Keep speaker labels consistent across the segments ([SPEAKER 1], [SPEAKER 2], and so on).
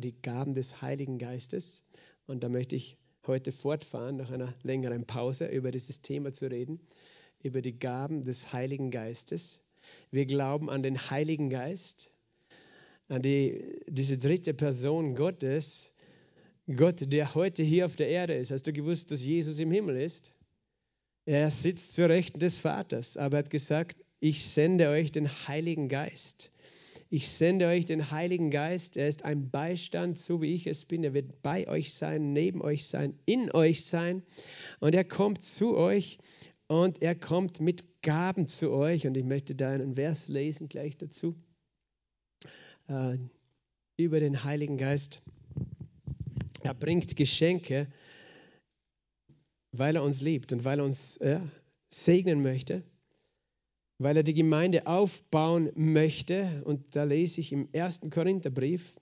[SPEAKER 1] die Gaben des Heiligen Geistes. Und da möchte ich heute fortfahren, nach einer längeren Pause, über dieses Thema zu reden, über die Gaben des Heiligen Geistes. Wir glauben an den Heiligen Geist, an die, diese dritte Person Gottes, Gott, der heute hier auf der Erde ist. Hast du gewusst, dass Jesus im Himmel ist? Er sitzt zur Rechten des Vaters, aber er hat gesagt, ich sende euch den Heiligen Geist. Ich sende euch den Heiligen Geist. Er ist ein Beistand, so wie ich es bin. Er wird bei euch sein, neben euch sein, in euch sein. Und er kommt zu euch und er kommt mit Gaben zu euch. Und ich möchte da einen Vers lesen gleich dazu. Äh, über den Heiligen Geist. Er bringt Geschenke, weil er uns liebt und weil er uns ja, segnen möchte weil er die Gemeinde aufbauen möchte. Und da lese ich im ersten Korintherbrief,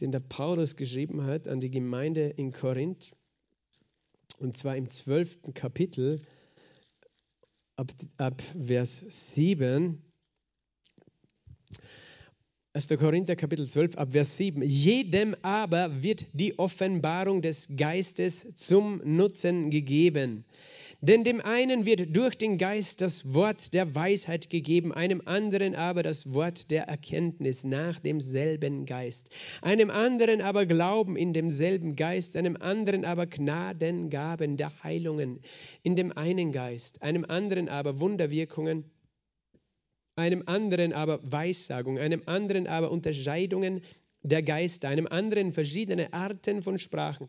[SPEAKER 1] den der Paulus geschrieben hat an die Gemeinde in Korinth, und zwar im zwölften Kapitel, ab, ab Vers 7. 1. Korinther Kapitel 12 ab Vers 7. Jedem aber wird die Offenbarung des Geistes zum Nutzen gegeben. Denn dem einen wird durch den Geist das Wort der Weisheit gegeben, einem anderen aber das Wort der Erkenntnis nach demselben Geist, einem anderen aber Glauben in demselben Geist, einem anderen aber Gnadengaben der Heilungen in dem einen Geist, einem anderen aber Wunderwirkungen, einem anderen aber Weissagung, einem anderen aber Unterscheidungen der Geister, einem anderen verschiedene Arten von Sprachen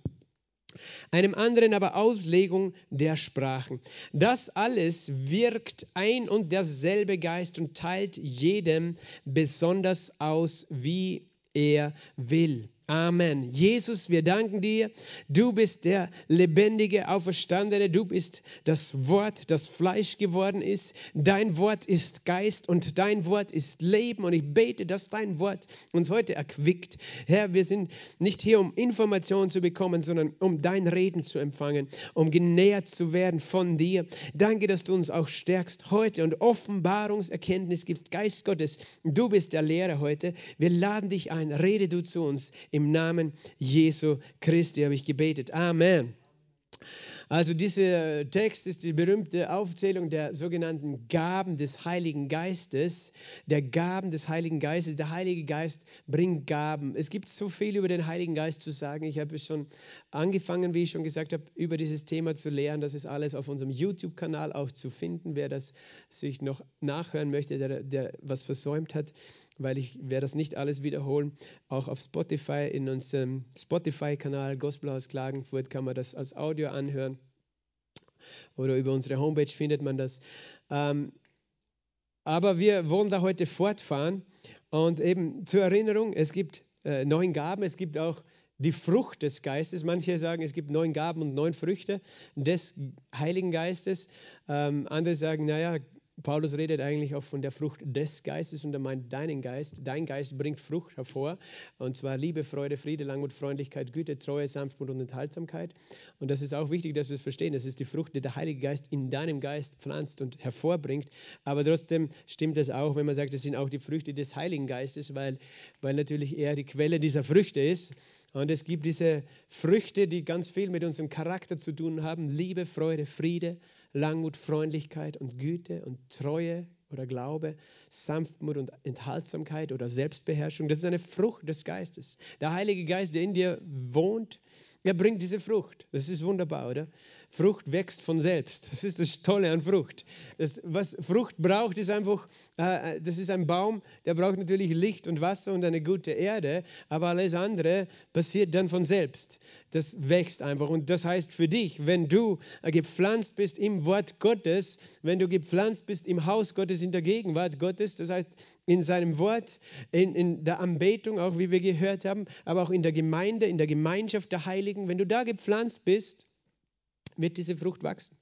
[SPEAKER 1] einem anderen aber Auslegung der Sprachen. Das alles wirkt ein und derselbe Geist und teilt jedem besonders aus, wie er will. Amen. Jesus, wir danken dir. Du bist der lebendige, auferstandene. Du bist das Wort, das Fleisch geworden ist. Dein Wort ist Geist und dein Wort ist Leben. Und ich bete, dass dein Wort uns heute erquickt. Herr, wir sind nicht hier, um Informationen zu bekommen, sondern um dein Reden zu empfangen, um genährt zu werden von dir. Danke, dass du uns auch stärkst heute und Offenbarungserkenntnis gibst. Geist Gottes, du bist der Lehrer heute. Wir laden dich ein. Rede du zu uns im Namen Jesu Christi habe ich gebetet. Amen. Also dieser Text ist die berühmte Aufzählung der sogenannten Gaben des Heiligen Geistes. Der Gaben des Heiligen Geistes. Der Heilige Geist bringt Gaben. Es gibt so viel über den Heiligen Geist zu sagen. Ich habe schon angefangen, wie ich schon gesagt habe, über dieses Thema zu lehren. Das ist alles auf unserem YouTube-Kanal auch zu finden. Wer das sich noch nachhören möchte, der, der was versäumt hat, weil ich werde das nicht alles wiederholen. Auch auf Spotify, in unserem Spotify-Kanal Gospelhaus Klagenfurt kann man das als Audio anhören. Oder über unsere Homepage findet man das. Ähm, aber wir wollen da heute fortfahren. Und eben zur Erinnerung, es gibt äh, neun Gaben, es gibt auch die Frucht des Geistes. Manche sagen, es gibt neun Gaben und neun Früchte des Heiligen Geistes. Ähm, andere sagen, naja, Paulus redet eigentlich auch von der Frucht des Geistes und er meint deinen Geist. Dein Geist bringt Frucht hervor und zwar Liebe, Freude, Friede, Langmut, Freundlichkeit, Güte, Treue, Sanftmut und Enthaltsamkeit. Und das ist auch wichtig, dass wir es verstehen. Das ist die Frucht, die der Heilige Geist in deinem Geist pflanzt und hervorbringt. Aber trotzdem stimmt es auch, wenn man sagt, das sind auch die Früchte des Heiligen Geistes, weil, weil natürlich er die Quelle dieser Früchte ist. Und es gibt diese Früchte, die ganz viel mit unserem Charakter zu tun haben. Liebe, Freude, Friede, Langmut, Freundlichkeit und Güte und Treue oder Glaube, Sanftmut und Enthaltsamkeit oder Selbstbeherrschung. Das ist eine Frucht des Geistes. Der Heilige Geist, der in dir wohnt, er bringt diese Frucht. Das ist wunderbar, oder? Frucht wächst von selbst. Das ist das Tolle an Frucht. Das, was Frucht braucht, ist einfach, äh, das ist ein Baum, der braucht natürlich Licht und Wasser und eine gute Erde, aber alles andere passiert dann von selbst. Das wächst einfach. Und das heißt für dich, wenn du äh, gepflanzt bist im Wort Gottes, wenn du gepflanzt bist im Haus Gottes, in der Gegenwart Gottes, das heißt in seinem Wort, in, in der Anbetung, auch wie wir gehört haben, aber auch in der Gemeinde, in der Gemeinschaft der Heiligen, wenn du da gepflanzt bist, wird diese Frucht wachsen.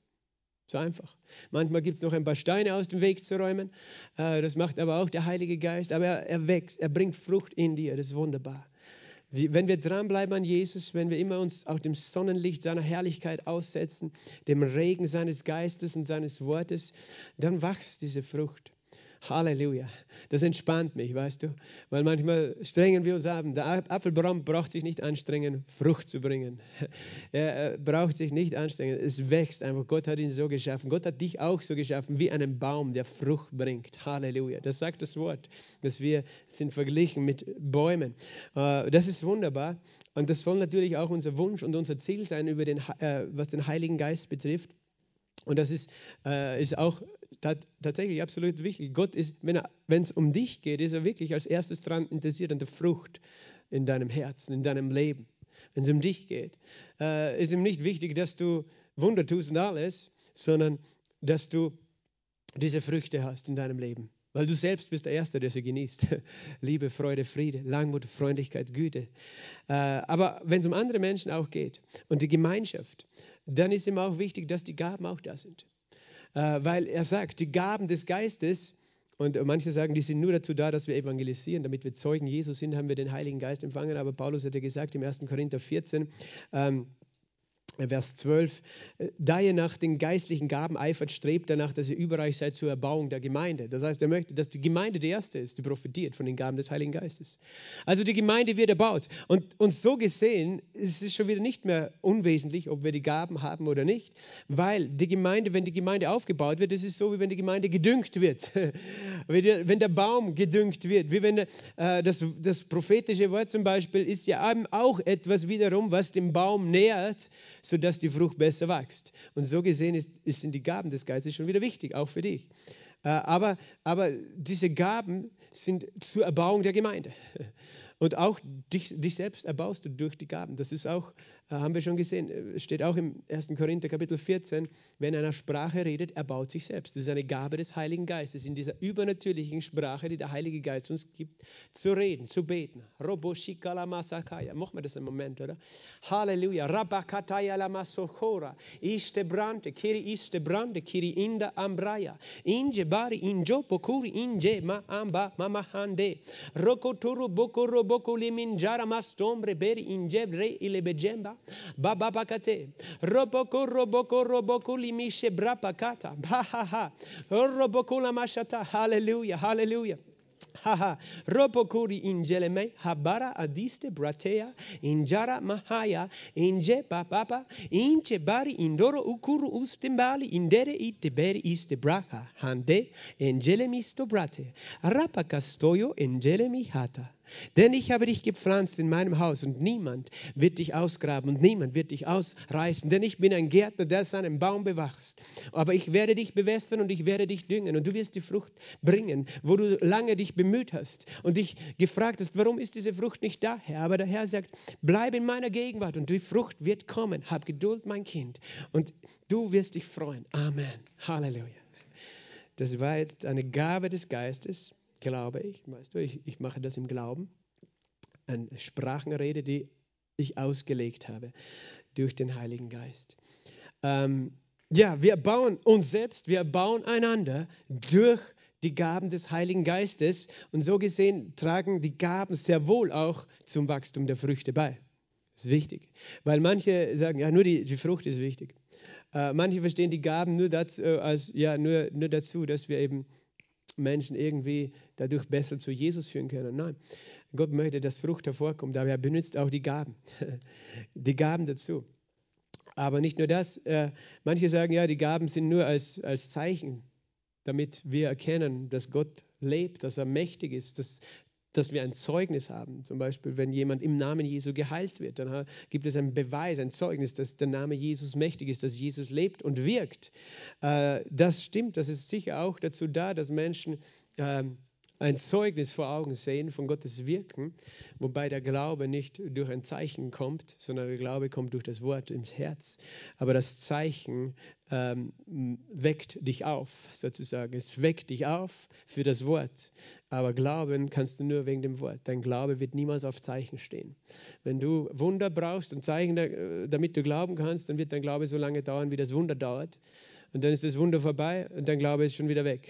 [SPEAKER 1] So einfach. Manchmal gibt es noch ein paar Steine aus dem Weg zu räumen. Äh, das macht aber auch der Heilige Geist. Aber er, wächst, er bringt Frucht in dir. Das ist wunderbar. Wenn wir dranbleiben an Jesus, wenn wir immer uns auch dem Sonnenlicht seiner Herrlichkeit aussetzen, dem Regen seines Geistes und seines Wortes, dann wächst diese Frucht. Halleluja. Das entspannt mich, weißt du? Weil manchmal strengen wir uns ab. Der Apfelbaum braucht sich nicht anstrengen, Frucht zu bringen. Er braucht sich nicht anstrengen. Es wächst einfach. Gott hat ihn so geschaffen. Gott hat dich auch so geschaffen, wie einen Baum, der Frucht bringt. Halleluja. Das sagt das Wort, dass wir sind verglichen mit Bäumen. Äh, das ist wunderbar. Und das soll natürlich auch unser Wunsch und unser Ziel sein, über den, äh, was den Heiligen Geist betrifft. Und das ist, äh, ist auch tatsächlich absolut wichtig. Gott ist, wenn es um dich geht, ist er wirklich als erstes daran interessiert an der Frucht in deinem Herzen, in deinem Leben. Wenn es um dich geht, äh, ist ihm nicht wichtig, dass du Wunder tust und alles, sondern dass du diese Früchte hast in deinem Leben. Weil du selbst bist der Erste, der sie genießt. Liebe, Freude, Friede, Langmut, Freundlichkeit, Güte. Äh, aber wenn es um andere Menschen auch geht und die Gemeinschaft, dann ist ihm auch wichtig, dass die Gaben auch da sind. Äh, weil er sagt, die Gaben des Geistes, und manche sagen, die sind nur dazu da, dass wir evangelisieren, damit wir Zeugen Jesus sind, haben wir den Heiligen Geist empfangen. Aber Paulus hat ja gesagt im 1. Korinther 14, ähm, Vers 12, äh, da ihr nach den geistlichen Gaben eifert, strebt danach, dass ihr überreich seid zur Erbauung der Gemeinde. Das heißt, er möchte, dass die Gemeinde die erste ist, die profitiert von den Gaben des Heiligen Geistes. Also die Gemeinde wird erbaut. Und, und so gesehen ist es schon wieder nicht mehr unwesentlich, ob wir die Gaben haben oder nicht, weil die Gemeinde, wenn die Gemeinde aufgebaut wird, das ist so, wie wenn die Gemeinde gedüngt wird. wenn der Baum gedüngt wird, wie wenn äh, das, das prophetische Wort zum Beispiel ist ja auch etwas wiederum, was den Baum nährt, sodass die Frucht besser wächst. Und so gesehen ist, sind die Gaben des Geistes schon wieder wichtig, auch für dich. Äh, aber, aber diese Gaben sind zur Erbauung der Gemeinde. Und auch dich, dich selbst erbaust du durch die Gaben. Das ist auch haben wir schon gesehen, äh, steht auch im 1. Korinther Kapitel 14, wenn einer Sprache redet, er baut sich selbst. Das ist eine Gabe des Heiligen Geistes, in dieser übernatürlichen Sprache, die der Heilige Geist uns gibt, zu reden, zu beten. Robo masakaya. Machen wir das einen Moment, oder? Halleluja. Rabakataya la masochora. Iste brante, kiri iste brande, kiri inda ambraya. Inje bari injo pokuri inje ma amba mama hande. Rokoturu bokoro boko liminjara mastombre beri inje re ilebejemba. Baba bakate. Roboko roboko roboko limishe brapakata. Bahaha. Roboko la mashata. Hallelujah. Hallelujah. Haha, robokuri injeleme habara adiste bratea injara mahaya inje papapa inche bari indoro ukuru ustimbali indere itiberi iste braha hande injelemisto brate rapakastoyo injelemi hata denn ich habe dich gepflanzt in meinem Haus und niemand wird dich ausgraben und niemand wird dich ausreißen. Denn ich bin ein Gärtner, der seinen Baum bewacht. Aber ich werde dich bewässern und ich werde dich düngen und du wirst die Frucht bringen, wo du lange dich bemüht hast und dich gefragt hast, warum ist diese Frucht nicht da, Herr? Aber der Herr sagt, bleib in meiner Gegenwart und die Frucht wird kommen. Hab Geduld, mein Kind, und du wirst dich freuen. Amen. Halleluja. Das war jetzt eine Gabe des Geistes glaube ich, weißt du, ich, ich mache das im Glauben, eine Sprachenrede, die ich ausgelegt habe durch den Heiligen Geist. Ähm, ja, wir bauen uns selbst, wir bauen einander durch die Gaben des Heiligen Geistes und so gesehen tragen die Gaben sehr wohl auch zum Wachstum der Früchte bei. Das ist wichtig, weil manche sagen, ja, nur die, die Frucht ist wichtig. Äh, manche verstehen die Gaben nur dazu, äh, als, ja, nur, nur dazu, dass wir eben Menschen irgendwie dadurch besser zu Jesus führen können. Nein, Gott möchte, dass Frucht hervorkommt, aber er benutzt auch die Gaben, die Gaben dazu. Aber nicht nur das, äh, manche sagen, ja, die Gaben sind nur als, als Zeichen, damit wir erkennen, dass Gott lebt, dass er mächtig ist, dass, dass wir ein Zeugnis haben. Zum Beispiel, wenn jemand im Namen Jesu geheilt wird, dann gibt es einen Beweis, ein Zeugnis, dass der Name Jesus mächtig ist, dass Jesus lebt und wirkt. Äh, das stimmt, das ist sicher auch dazu da, dass Menschen ähm, ein Zeugnis vor Augen sehen von Gottes Wirken, wobei der Glaube nicht durch ein Zeichen kommt, sondern der Glaube kommt durch das Wort ins Herz. Aber das Zeichen ähm, weckt dich auf, sozusagen. Es weckt dich auf für das Wort. Aber glauben kannst du nur wegen dem Wort. Dein Glaube wird niemals auf Zeichen stehen. Wenn du Wunder brauchst und Zeichen, äh, damit du glauben kannst, dann wird dein Glaube so lange dauern, wie das Wunder dauert. Und dann ist das Wunder vorbei und dein Glaube ist schon wieder weg,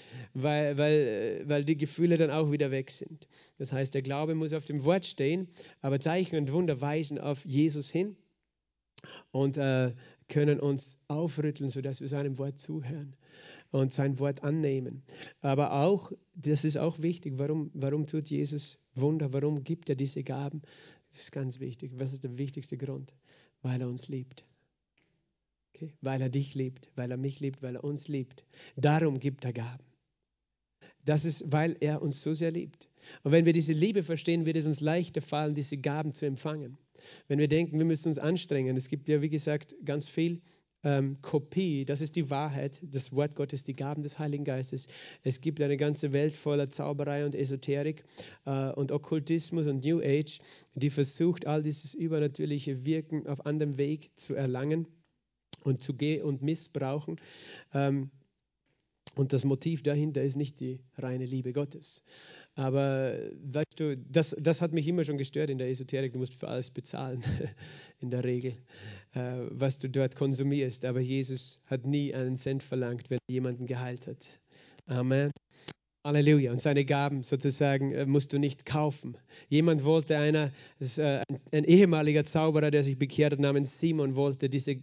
[SPEAKER 1] weil, weil, äh, weil die Gefühle dann auch wieder weg sind. Das heißt, der Glaube muss auf dem Wort stehen, aber Zeichen und Wunder weisen auf Jesus hin und äh, können uns aufrütteln, sodass wir seinem Wort zuhören. und sein Wort annehmen. Aber auch, das ist auch wichtig, warum, warum tut Jesus Wunder, warum gibt er diese Gaben? Das ist ganz wichtig. Was ist der wichtigste Grund? Weil er uns liebt. Okay? Weil er dich liebt, weil er mich liebt, weil er uns liebt. Darum gibt er Gaben. Das ist, weil er uns so sehr liebt. Und wenn wir diese Liebe verstehen, wird es uns leichter fallen, diese Gaben zu empfangen. Wenn wir denken, wir müssen uns anstrengen, es gibt ja, wie gesagt, ganz viel ähm, Kopie, das ist die Wahrheit, das Wort Gottes, die Gaben des Heiligen Geistes. Es gibt eine ganze Welt voller Zauberei und Esoterik äh, und Okkultismus und New Age, die versucht, all dieses übernatürliche Wirken auf anderem Weg zu erlangen und zu gehen und missbrauchen. Ähm, und das Motiv dahinter ist nicht die reine Liebe Gottes. Aber weißt du, das, das hat mich immer schon gestört in der Esoterik. Du musst für alles bezahlen, in der Regel, äh, was du dort konsumierst. Aber Jesus hat nie einen Cent verlangt, wenn er jemanden geheilt hat. Amen. Halleluja. Und seine Gaben sozusagen äh, musst du nicht kaufen. Jemand wollte einer, äh, ein, ein, ehemaliger Zauberer, der sich bekehrt hat, namens Simon, wollte diese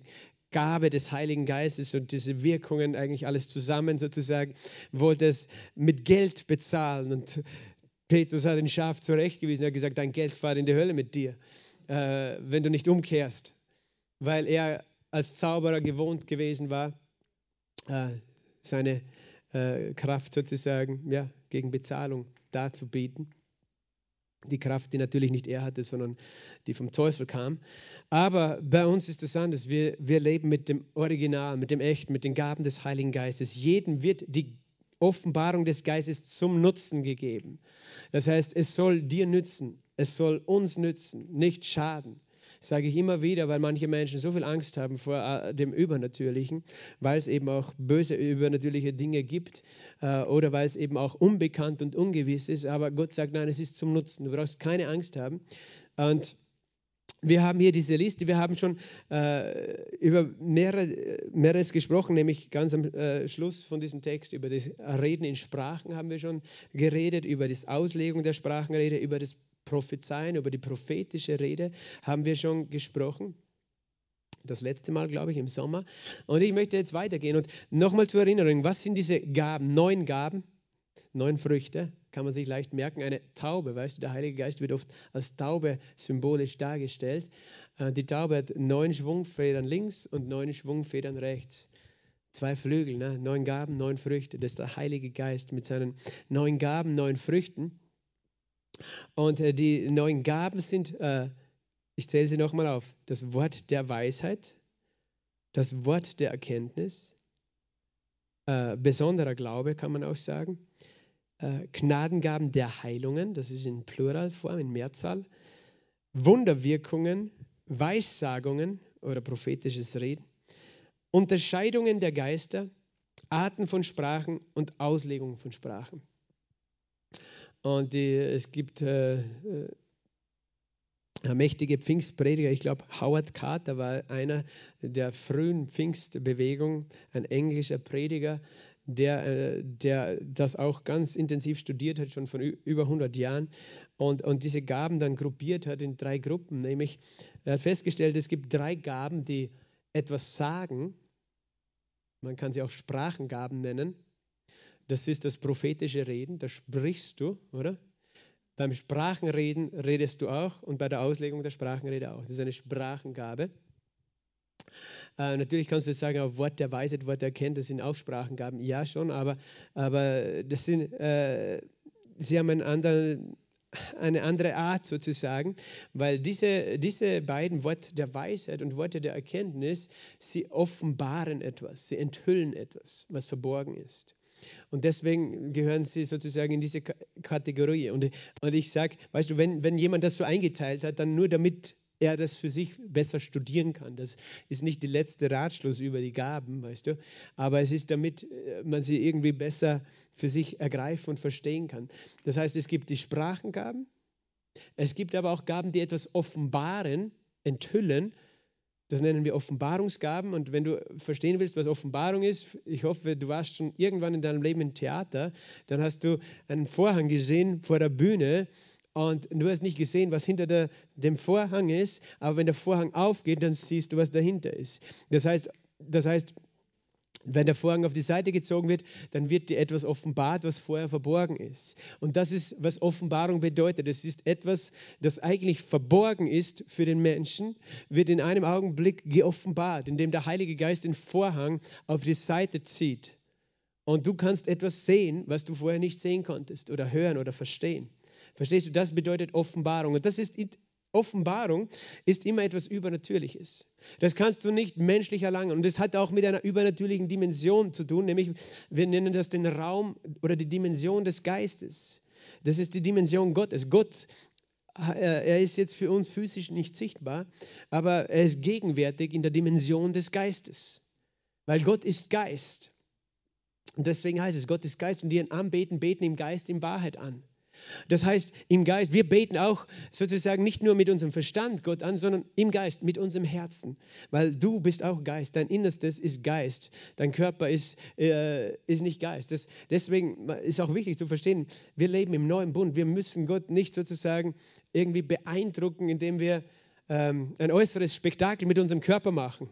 [SPEAKER 1] Gabe des Heiligen Geistes und diese Wirkungen, eigentlich alles zusammen sozusagen, wollte es mit Geld bezahlen. Und Petrus hat ihn scharf zurechtgewiesen. Er hat gesagt, dein Geld fährt in die Hölle mit dir, äh, wenn du nicht umkehrst. Weil er als Zauberer gewohnt gewesen war, äh, seine äh, Kraft sozusagen ja, gegen Bezahlung darzubieten. Die Kraft, die natürlich nicht er hatte, sondern die vom Teufel kam. Aber bei uns ist es anders. Wir, wir leben mit dem Original, mit dem Echten, mit den Gaben des Heiligen Geistes. Jedem wird die Offenbarung des Geistes zum Nutzen gegeben. Das heißt, es soll dir nützen, es soll uns nützen, nicht schaden sage ich immer wieder, weil manche Menschen so viel Angst haben vor äh, dem Übernatürlichen, weil es eben auch böse übernatürliche Dinge gibt äh, oder weil es eben auch unbekannt und ungewiss ist. Aber Gott sagt, nein, es ist zum Nutzen. Du brauchst keine Angst haben. Und wir haben hier diese Liste, wir haben schon äh, über mehrere, mehreres gesprochen, nämlich ganz am äh, Schluss von diesem Text über das Reden in Sprachen haben wir schon geredet, über das Auslegung der Sprachenrede, über das Prophezeien, über die prophetische Rede haben wir schon gesprochen. Das letzte Mal, glaube ich, im Sommer. Und ich möchte jetzt weitergehen. Und nochmal zur Erinnerung, was sind diese Gaben? Neun Gaben, neun Früchte, kann man sich leicht merken. Eine Taube, weißt du, der Heilige Geist wird oft als Taube symbolisch dargestellt. Äh, die Taube hat neun Schwungfedern links und neun Schwungfedern rechts. Zwei Flügel, ne? neun Gaben, neun Früchte. Das ist der Heilige Geist mit seinen neun Gaben, neun Früchten. Und äh, die neuen Gaben sind, äh, ich zähle sie nochmal auf, das Wort der Weisheit, das Wort der Erkenntnis, äh, besonderer Glaube kann man auch sagen, äh, Gnadengaben der Heilungen, das ist in Pluralform, in Mehrzahl, Wunderwirkungen, Weissagungen oder prophetisches Reden, Unterscheidungen der Geister, Arten von Sprachen und Auslegungen von Sprachen. Und die, es gibt äh, äh, mächtige Pfingstprediger, ich glaube Howard Carter war einer der frühen Pfingstbewegung, ein englischer Prediger, der, äh, der das auch ganz intensiv studiert hat, schon von über 100 Jahren und, und diese Gaben dann gruppiert hat in drei Gruppen. Nämlich, er hat festgestellt, es gibt drei Gaben, die etwas sagen. Man kann sie auch Sprachengaben nennen. Das ist das prophetische Reden, da sprichst du, oder? Beim Sprachenreden redest du auch und bei der Auslegung der Sprachenrede auch. Das ist eine Sprachengabe. Äh, natürlich kannst du jetzt sagen, Wort der Weisheit, Wort der Erkenntnis sind auch Sprachengaben. Ja, schon, aber, aber das sind, äh, sie haben einen anderen, eine andere Art sozusagen, weil diese, diese beiden Worte der Weisheit und Worte der Erkenntnis, sie offenbaren etwas, sie enthüllen etwas, was verborgen ist. Und deswegen gehören sie sozusagen in diese Kategorie. Und, und ich sage, weißt du, wenn, wenn jemand das so eingeteilt hat, dann nur damit er das für sich besser studieren kann. Das ist nicht der letzte Ratschluss über die Gaben, weißt du, aber es ist damit äh, man sie irgendwie besser für sich ergreifen und verstehen kann. Das heißt, es gibt die Sprachengaben, es gibt aber auch Gaben, die etwas offenbaren, enthüllen das nennen wir Offenbarungsgaben. Und wenn du verstehen willst, was Offenbarung ist, ich hoffe, du warst schon irgendwann in deinem Leben im Theater, dann hast du einen Vorhang gesehen vor der Bühne und du hast nicht gesehen, was hinter der, dem Vorhang ist, aber wenn der Vorhang aufgeht, dann siehst du, was dahinter ist. Das heißt, das heißt Wenn der Vorhang auf die Seite gezogen wird, dann wird dir etwas offenbart, was vorher verborgen ist. Und das ist, was Offenbarung bedeutet. Es ist etwas, das eigentlich verborgen ist für den Menschen, wird in einem Augenblick geoffenbart, indem der Heilige Geist den Vorhang auf die Seite zieht. Und du kannst etwas sehen, was du vorher nicht sehen konntest oder hören oder verstehen. Verstehst du? Das bedeutet Offenbarung. Und das ist Offenbarung ist immer etwas Übernatürliches. Das kannst du nicht menschlich erlangen. Und das hat auch mit einer übernatürlichen Dimension zu tun, nämlich wir nennen das den Raum oder die Dimension des Geistes. Das ist die Dimension Gottes. Gott, er ist jetzt für uns physisch nicht sichtbar, aber er ist gegenwärtig in der Dimension des Geistes. Weil Gott ist Geist. Und deswegen heißt es, Gott ist Geist und die ihn anbeten, beten im Geist, in Wahrheit an. Das heißt, im Geist, wir beten auch sozusagen nicht nur mit unserem Verstand Gott an, sondern im Geist, mit unserem Herzen. Weil du bist auch Geist, dein Innerstes ist Geist, dein Körper ist, äh, ist nicht Geist. Das, deswegen ist auch wichtig zu verstehen, wir leben im neuen Bund. Wir müssen Gott nicht sozusagen irgendwie beeindrucken, indem wir ähm, ein äußeres Spektakel mit unserem Körper machen.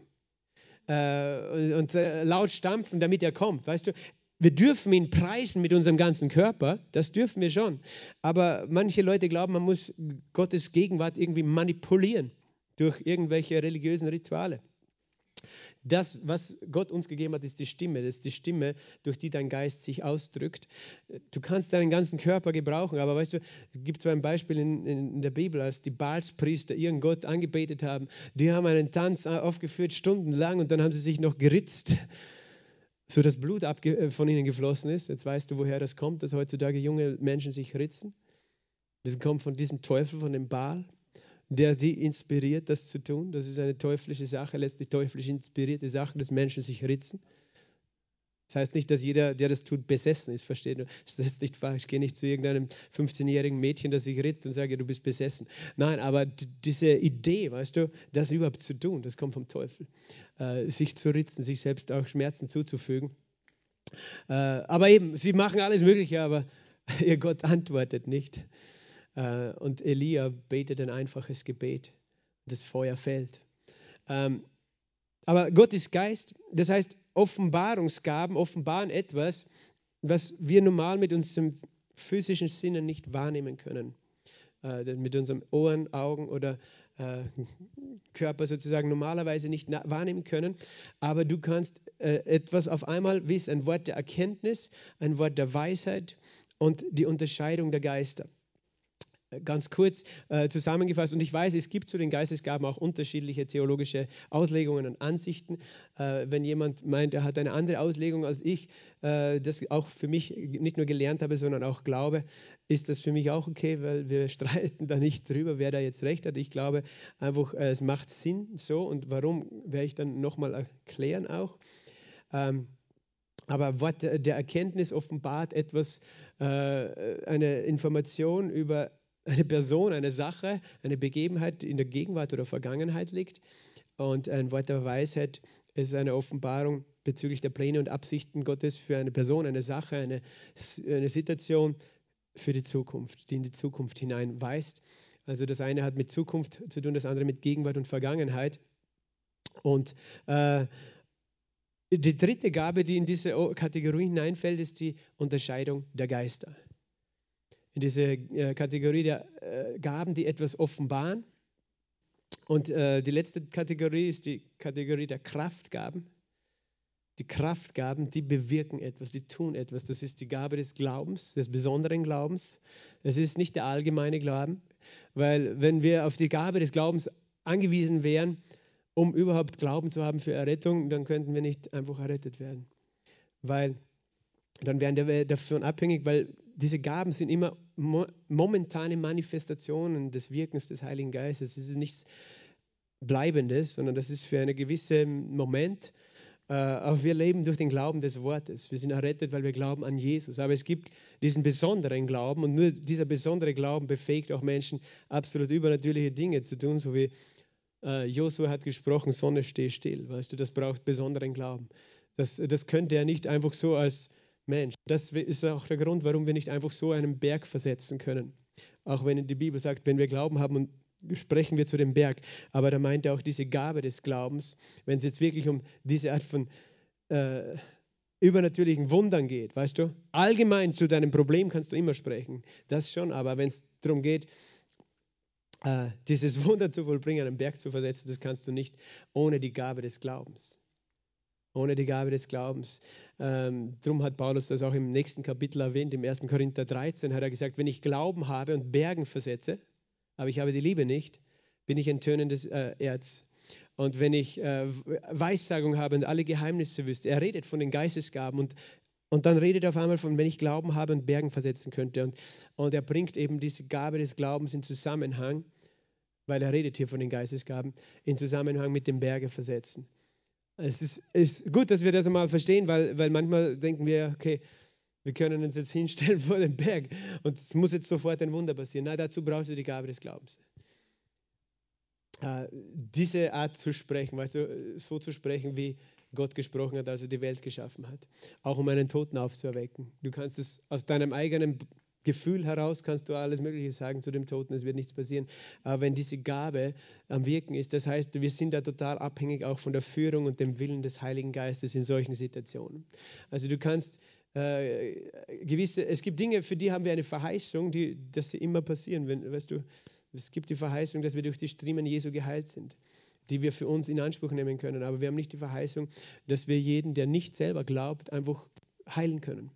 [SPEAKER 1] Äh, und, äh, laut stampfen, damit er kommt. Weißt du, wir dürfen ihn preisen mit unserem ganzen Körper, das dürfen wir schon. Aber manche Leute glauben, man muss Gottes Gegenwart irgendwie manipulieren durch irgendwelche religiösen Rituale. Das, was Gott uns gegeben hat, ist die Stimme. Das ist die Stimme, durch die dein Geist sich ausdrückt. Du kannst deinen ganzen Körper gebrauchen, aber weißt du, es gibt so ein Beispiel in, in der Bibel, als die Balspriester ihren Gott angebetet haben. Die haben einen Tanz aufgeführt, stundenlang, und dann haben sie sich noch geritzt so das Blut äh, von ihnen geflossen ist. Jetzt weißt du, woher das kommt, dass heutzutage junge Menschen sich ritzen. Das kommt von diesem Teufel, von dem Baal, der sie inspiriert, das zu tun. Das ist eine teuflische Sache, letztlich teuflisch inspirierte Sache, dass Menschen sich ritzen. Das heißt nicht, dass jeder, der das tut, besessen ist, versteht du? Das ist nicht falsch. Ich gehe nicht zu irgendeinem 15-jährigen Mädchen, das sich ritzt und sage, du bist besessen. Nein, aber diese Idee, weißt du, das überhaupt zu tun, das kommt vom Teufel. Äh, sich zu ritzen, sich selbst auch Schmerzen zuzufügen. Äh, aber eben, sie machen alles Mögliche, aber ihr Gott antwortet nicht. Äh, und Elia betet ein einfaches Gebet. Das Feuer fällt. Ähm, aber Gott ist Geist, das heißt, Offenbarungsgaben offenbaren etwas, was wir normal mit unserem physischen Sinnen nicht wahrnehmen können. Äh, mit unseren Ohren, Augen oder äh, Körper sozusagen normalerweise nicht wahrnehmen können. Aber du kannst äh, etwas auf einmal wissen, ein Wort der Erkenntnis, ein Wort der Weisheit und die Unterscheidung der Geister ganz kurz äh, zusammengefasst. Und ich weiß, es gibt zu den Geistesgaben auch unterschiedliche theologische Auslegungen und Ansichten. Äh, wenn jemand meint, er hat eine andere Auslegung als ich, äh, das auch für mich nicht nur gelernt habe, sondern auch glaube, ist das für mich auch okay, weil wir streiten da nicht drüber, wer da jetzt recht hat. Ich glaube einfach, äh, es macht Sinn so und warum werde ich dann nochmal erklären auch. Ähm, aber Wort der Erkenntnis offenbart etwas, äh, eine Information über eine Person, eine Sache, eine Begebenheit in der Gegenwart oder Vergangenheit liegt. Und ein Wort der Weisheit ist eine Offenbarung bezüglich der Pläne und Absichten Gottes für eine Person, eine Sache, eine, eine Situation für die Zukunft, die in die Zukunft hineinweist. Also das eine hat mit Zukunft zu tun, das andere mit Gegenwart und Vergangenheit. Und äh, die dritte Gabe, die in diese Kategorie hineinfällt, ist die Unterscheidung der Geister in diese äh, Kategorie der äh, Gaben, die etwas offenbaren. Und äh, die letzte Kategorie ist die Kategorie der Kraftgaben. Die Kraftgaben, die bewirken etwas, die tun etwas. Das ist die Gabe des Glaubens, des besonderen Glaubens. Es ist nicht der allgemeine Glauben, weil wenn wir auf die Gabe des Glaubens angewiesen wären, um überhaupt Glauben zu haben für Errettung, dann könnten wir nicht einfach errettet werden. Weil dann wären wir davon abhängig, weil diese Gaben sind immer mo momentane Manifestationen des Wirkens des Heiligen Geistes. Es ist nichts Bleibendes, sondern das ist für einen gewissen Moment. Äh, aber wir leben durch den Glauben des Wortes. Wir sind errettet, weil wir glauben an Jesus. Aber es gibt diesen besonderen Glauben und nur dieser besondere Glauben befähigt auch Menschen, absolut übernatürliche Dinge zu tun, so wie äh, Josua hat gesprochen, Sonne steh still. Weißt du, das braucht besonderen Glauben. Das, das könnte er nicht einfach so als Mensch. Das ist auch der Grund, warum wir nicht einfach so einen Berg versetzen können. Auch wenn die Bibel sagt, wenn wir Glauben haben und sprechen wir zu dem Berg. Aber da meint er auch diese Gabe des Glaubens, wenn es jetzt wirklich um diese Art von äh, übernatürlichen Wundern geht, weißt du? Allgemein zu deinem Problem kannst du immer sprechen, das schon, aber wenn es darum geht, äh, dieses Wunder zu vollbringen, einen Berg zu versetzen, das kannst du nicht ohne die Gabe des Glaubens. Ohne die Gabe des Glaubens. Ähm, darum hat Paulus das auch im nächsten Kapitel erwähnt, im 1. Korinther 13 hat er gesagt, wenn ich Glauben habe und Bergen versetze, aber ich habe die Liebe nicht, bin ich ein tönendes äh, Erz. Und wenn ich äh, Weissagung habe und alle Geheimnisse wüsste, er redet von den Geistesgaben und, und dann redet er auf einmal von, wenn ich Glauben habe und Bergen versetzen könnte. Und, und er bringt eben diese Gabe des Glaubens in Zusammenhang, weil er redet hier von den Geistesgaben, in Zusammenhang mit dem Berge versetzen. Es ist, ist gut, dass wir das einmal verstehen, weil, weil manchmal denken wir, okay, wir können uns jetzt hinstellen vor dem Berg und es muss jetzt sofort ein Wunder passieren. Nein, dazu brauchst du die Gabe des Glaubens. Äh, diese Art zu sprechen, weißt du, so zu sprechen, wie Gott gesprochen hat, als er die Welt geschaffen hat. Auch um einen Toten aufzuerwecken. Du kannst es aus deinem eigenen Gefühl heraus, kannst du alles Mögliche sagen zu dem Toten, es wird nichts passieren. Aber wenn diese Gabe am Wirken ist, das heißt, wir sind da total abhängig auch von der Führung und dem Willen des Heiligen Geistes in solchen Situationen. Also du kannst äh, gewisse, es gibt Dinge, für die haben wir eine Verheißung, die, dass sie immer passieren. Wenn, weißt du, es gibt die Verheißung, dass wir durch die Striemen Jesu geheilt sind, die wir für uns in Anspruch nehmen können. Aber wir haben nicht die Verheißung, dass wir jeden, der nicht selber glaubt, einfach heilen können.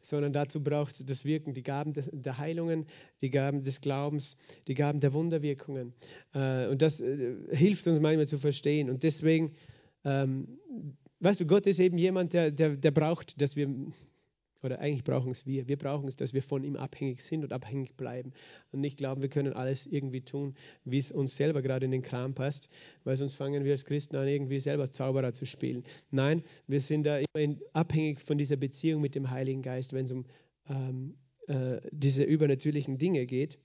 [SPEAKER 1] Sondern dazu braucht das Wirken, die Gaben der Heilungen, die Gaben des Glaubens, die Gaben der Wunderwirkungen. Äh, und das äh, hilft uns manchmal zu verstehen. Und deswegen, ähm, weißt du, Gott ist eben jemand, der, der, der braucht, dass wir oder eigentlich brauchen es wir. Wir brauchen es, dass wir von ihm abhängig sind und abhängig bleiben. Und nicht glauben, wir können alles irgendwie tun, wie es uns selber gerade in den Kram passt, weil sonst fangen wir als Christen an, irgendwie selber Zauberer zu spielen. Nein, wir sind da immer abhängig von dieser Beziehung mit dem Heiligen Geist, wenn es um ähm, äh, diese übernatürlichen Dinge geht.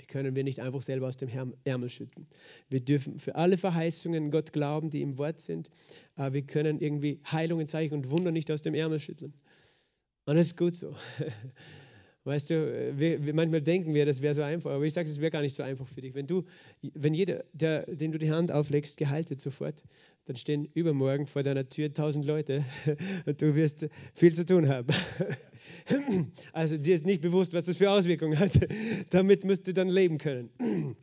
[SPEAKER 1] Die können wir nicht einfach selber aus dem Ärmel schütten. Wir dürfen für alle Verheißungen Gott glauben, die im Wort sind. Aber wir können irgendwie Heilungen, Zeichen und Wunder nicht aus dem Ärmel schütteln. Und das ist gut so. Weißt du, wir, wir, manchmal denken wir, das wäre so einfach, aber ich sage, es wäre gar nicht so einfach für dich. Wenn du, wenn jeder, der, den du die Hand auflegst, geheilt wird sofort, dann stehen übermorgen vor deiner Tür tausend Leute und du wirst viel zu tun haben. Also dir ist nicht bewusst, was das für Auswirkungen hat. Damit musst du dann leben können.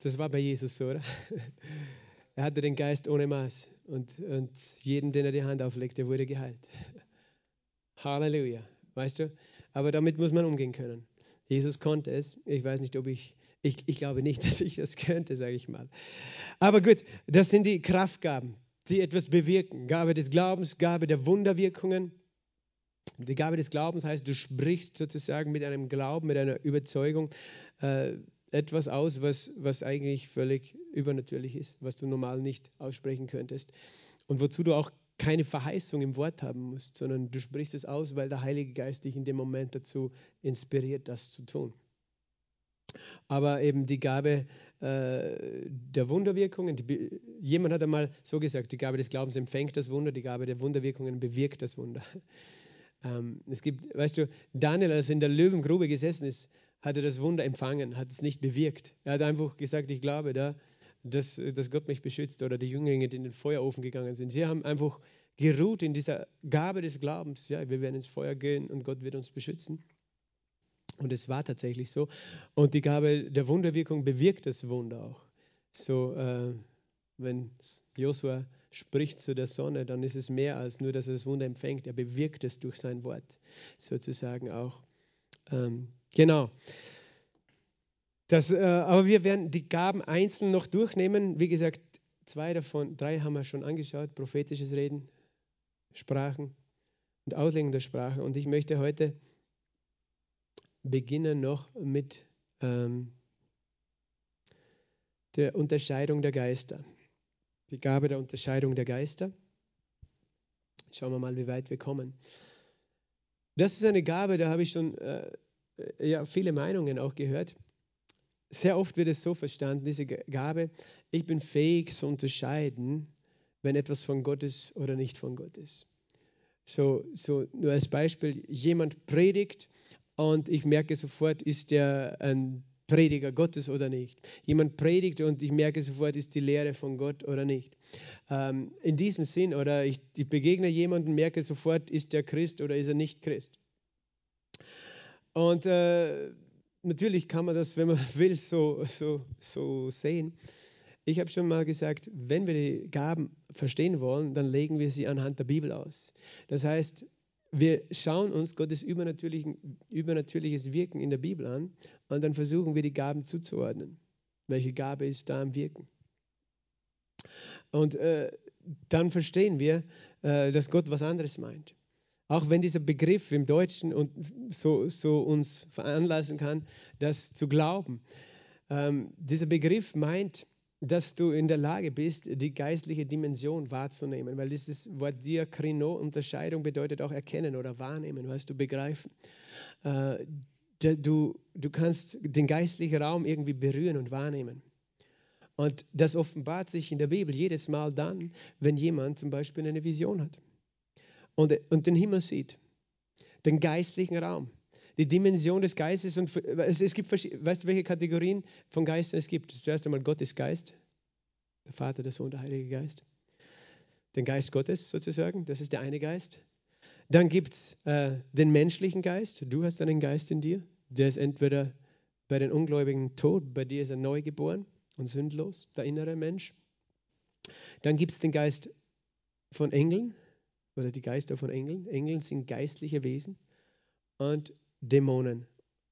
[SPEAKER 1] Das war bei Jesus so, oder? Er hatte den Geist ohne Maß und, und jeden, den er die Hand auflegte, wurde geheilt. Halleluja. Weißt du? Aber damit muss man umgehen können. Jesus konnte es. Ich weiß nicht, ob ich, ich, ich glaube nicht, dass ich das könnte, sage ich mal. Aber gut, das sind die Kraftgaben, die etwas bewirken. Gabe des Glaubens, Gabe der Wunderwirkungen. Die Gabe des Glaubens heißt, du sprichst sozusagen mit einem Glauben, mit einer Überzeugung äh, etwas aus, was, was eigentlich völlig übernatürlich ist, was du normal nicht aussprechen könntest. Und wozu du auch keine Verheißung im Wort haben musst, sondern du sprichst es aus, weil der Heilige Geist dich in dem Moment dazu inspiriert, das zu tun. Aber eben die Gabe äh, der Wunderwirkungen, die, jemand hat einmal so gesagt, die Gabe des Glaubens empfängt das Wunder, die Gabe der Wunderwirkungen bewirkt das Wunder. Ähm, es gibt, weißt du, Daniel, als er in der Löwengrube gesessen ist, hat er das Wunder empfangen, hat es nicht bewirkt. Er hat einfach gesagt, ich glaube da, dass, dass Gott mich beschützt oder die Jünglinge, die in den Feuerofen gegangen sind. Sie haben einfach geruht in dieser Gabe des Glaubens. Ja, wir werden ins Feuer gehen und Gott wird uns beschützen. Und es war tatsächlich so. Und die Gabe der Wunderwirkung bewirkt das Wunder auch. So, äh, wenn Josua spricht zu der Sonne, dann ist es mehr als nur, dass er das Wunder empfängt. Er bewirkt es durch sein Wort sozusagen auch. Ähm, genau. Das, äh, aber wir werden die Gaben einzeln noch durchnehmen. Wie gesagt, zwei davon, drei haben wir schon angeschaut: prophetisches Reden, Sprachen und Auslegung der Sprache. Und ich möchte heute beginnen noch mit ähm, der Unterscheidung der Geister. Die Gabe der Unterscheidung der Geister. Schauen wir mal, wie weit wir kommen. Das ist eine Gabe, da habe ich schon äh, ja, viele Meinungen auch gehört sehr oft wird es so verstanden, diese Gabe, ich bin fähig zu unterscheiden, wenn etwas von Gott ist oder nicht von Gott ist. So, so nur als Beispiel, jemand predigt und ich merke sofort, ist der ein Prediger Gottes oder nicht. Jemand predigt und ich merke sofort, ist die Lehre von Gott oder nicht. Ähm, in diesem Sinn, oder ich, ich begegne jemanden, merke sofort, ist der Christ oder ist er nicht Christ. Und äh, natürlich kann man das, wenn man will, so, so, so sehen. Ich habe schon mal gesagt, wenn wir die Gaben verstehen wollen, dann legen wir sie anhand der Bibel aus. Das heißt, wir schauen uns Gottes übernatürliches Wirken in der Bibel an und dann versuchen wir die Gaben zuzuordnen. Welche Gabe ist da am Wirken? Und äh, dann verstehen wir, äh, dass Gott was anderes meint. Auch wenn dieser Begriff im Deutschen und so, so uns veranlassen kann, das zu glauben. Ähm, dieser Begriff meint, dass du in der Lage bist, die geistliche Dimension wahrzunehmen, weil dieses Wort Diakrino, Unterscheidung bedeutet auch erkennen oder wahrnehmen, weißt du, begreifen. Äh, du, du kannst den geistlichen Raum irgendwie berühren und wahrnehmen. Und das offenbart sich in der Bibel jedes Mal dann, wenn jemand zum Beispiel eine Vision hat und, und den Himmel sieht, den geistlichen Raum die Dimension des Geistes. Und es, es gibt, weißt du, welche Kategorien von Geistern es gibt? Zuerst einmal Gott ist Geist, der Vater, der Sohn, der Heilige Geist. Den Geist Gottes sozusagen, das ist der eine Geist. Dann gibt es äh, den menschlichen Geist. Du hast einen Geist in dir. Der ist entweder bei den Ungläubigen tot, bei dir ist er neu geboren und sündlos, der innere Mensch. Dann gibt es den Geist von Engeln oder die Geister von Engeln. Engeln sind geistliche Wesen. Und Dämonen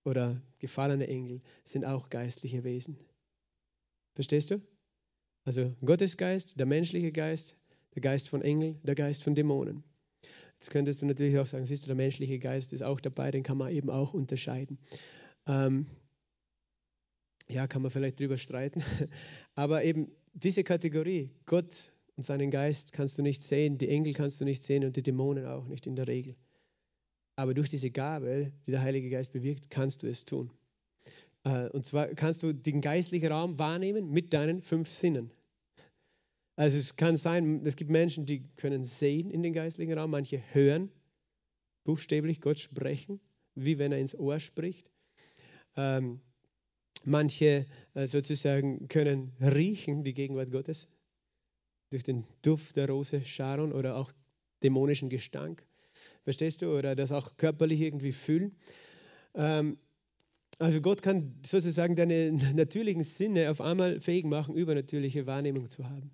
[SPEAKER 1] oder gefallene Engel sind auch geistliche Wesen. Verstehst du? Also Gottes Geist, der menschliche Geist, der Geist von Engeln, der Geist von Dämonen. Jetzt könntest du natürlich auch sagen, siehst du, der menschliche Geist ist auch dabei, den kann man eben auch unterscheiden. Ähm, ja, kann man vielleicht drüber streiten. Aber eben diese Kategorie, Gott und seinen Geist kannst du nicht sehen, die Engel kannst du nicht sehen und die Dämonen auch nicht in der Regel. Aber durch diese Gabe, die der Heilige Geist bewirkt, kannst du es tun. Äh, und zwar kannst du den geistlichen Raum wahrnehmen mit deinen fünf Sinnen. Also es kann sein, es gibt Menschen, die können sehen in den geistlichen Raum, manche hören buchstäblich Gott sprechen, wie wenn er ins Ohr spricht. Ähm, manche äh, sozusagen können riechen die Gegenwart Gottes durch den Duft der Rose Sharon oder auch dämonischen Gestank. Verstehst du? Oder das auch körperlich irgendwie fühlen. Ähm, also Gott kann sozusagen deine natürlichen Sinne auf einmal fähig machen, übernatürliche Wahrnehmung zu haben.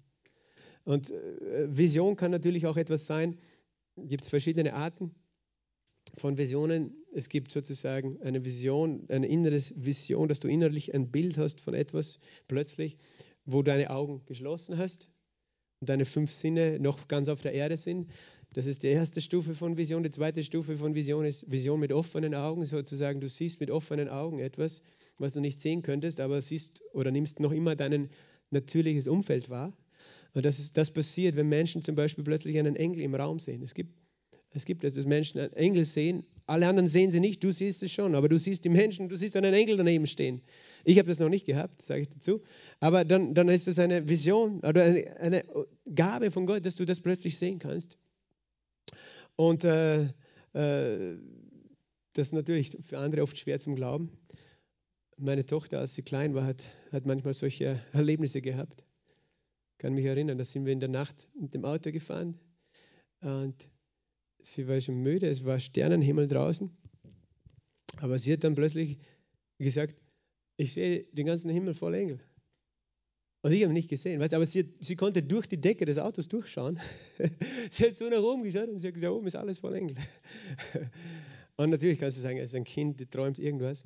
[SPEAKER 1] Und äh, Vision kann natürlich auch etwas sein. Gibt es verschiedene Arten von Visionen. Es gibt sozusagen eine Vision, eine innere Vision, dass du innerlich ein Bild hast von etwas plötzlich, wo deine Augen geschlossen hast und deine fünf Sinne noch ganz auf der Erde sind. Das ist die erste Stufe von Vision. Die zweite Stufe von Vision ist Vision mit offenen Augen, sozusagen. Du siehst mit offenen Augen etwas, was du nicht sehen könntest, aber siehst oder nimmst noch immer dein natürliches Umfeld wahr. Und das, ist, das passiert, wenn Menschen zum Beispiel plötzlich einen Engel im Raum sehen. Es gibt, es gibt es, dass Menschen einen Engel sehen, alle anderen sehen sie nicht, du siehst es schon, aber du siehst die Menschen, du siehst einen Engel daneben stehen. Ich habe das noch nicht gehabt, sage ich dazu. Aber dann, dann ist es eine Vision oder eine, eine Gabe von Gott, dass du das plötzlich sehen kannst. Und äh, äh, das ist natürlich für andere oft schwer zum Glauben. Meine Tochter, als sie klein war, hat, hat manchmal solche Erlebnisse gehabt. Ich kann mich erinnern, da sind wir in der Nacht mit dem Auto gefahren und sie war schon müde, es war Sternenhimmel draußen. Aber sie hat dann plötzlich gesagt, ich sehe den ganzen Himmel voll Engel. Und ich habe nicht gesehen. Weißt, aber sie, sie konnte durch die Decke des Autos durchschauen. sie hat so nach oben geschaut und sie hat gesagt, oben ist alles voll Engel. und natürlich kannst du sagen, er ist ein Kind, die träumt irgendwas.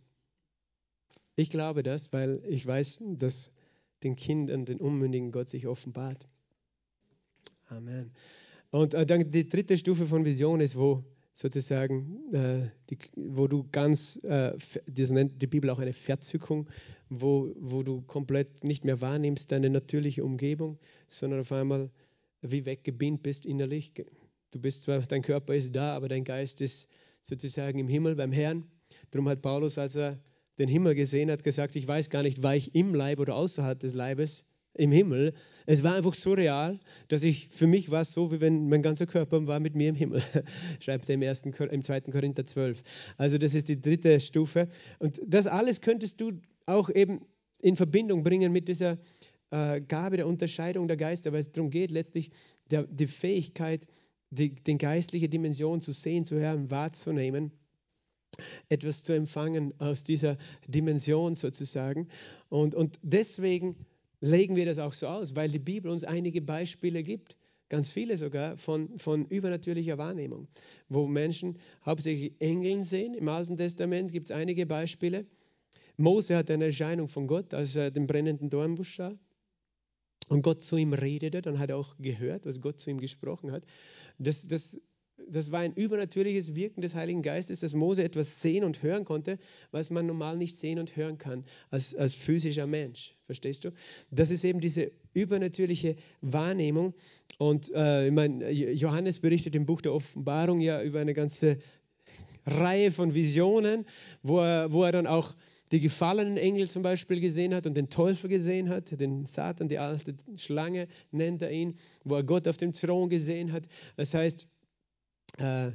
[SPEAKER 1] Ich glaube das, weil ich weiß, dass den Kindern, den Unmündigen Gott sich offenbart. Amen. Und äh, dann die dritte Stufe von Vision ist, wo sozusagen, äh, die, wo du ganz, äh, das nennt die Bibel auch eine Verzückung, wo, wo du komplett nicht mehr wahrnimmst deine natürliche Umgebung, sondern auf einmal wie weggebeamt bist innerlich. Du bist zwar, dein Körper ist da, aber dein Geist ist sozusagen im Himmel beim Herrn. Darum hat Paulus, als er den Himmel gesehen hat, gesagt, ich weiß gar nicht, war ich im Leib oder außerhalb des Leibes, im Himmel. Es war einfach so real, dass ich, für mich war es so, wie wenn mein ganzer Körper war mit mir im Himmel, schreibt er im, ersten, im 2. Korinther 12. Also das ist die dritte Stufe. Und das alles könntest du auch eben in Verbindung bringen mit dieser äh, Gabe der Unterscheidung der Geister, weil es darum geht, letztlich der, die Fähigkeit, die, die geistliche Dimension zu sehen, zu hören, wahrzunehmen, etwas zu empfangen aus dieser Dimension sozusagen. Und, und deswegen legen wir das auch so aus, weil die Bibel uns einige Beispiele gibt, ganz viele sogar, von, von übernatürlicher Wahrnehmung, wo Menschen hauptsächlich Engeln sehen. Im Alten Testament gibt es einige Beispiele. Mose hat eine Erscheinung von Gott, als er den brennenden Dornbusch sah und Gott zu ihm redete, dann hat er auch gehört, was Gott zu ihm gesprochen hat. Das, das, das war ein übernatürliches Wirken des Heiligen Geistes, dass Mose etwas sehen und hören konnte, was man normal nicht sehen und hören kann als, als physischer Mensch. Verstehst du? Das ist eben diese übernatürliche Wahrnehmung. Und äh, ich meine, Johannes berichtet im Buch der Offenbarung ja über eine ganze Reihe von Visionen, wo er, wo er dann auch die gefallenen Engel zum Beispiel gesehen hat und den Teufel gesehen hat, den Satan, die alte Schlange nennt er ihn, wo er Gott auf dem Thron gesehen hat. Das heißt, äh,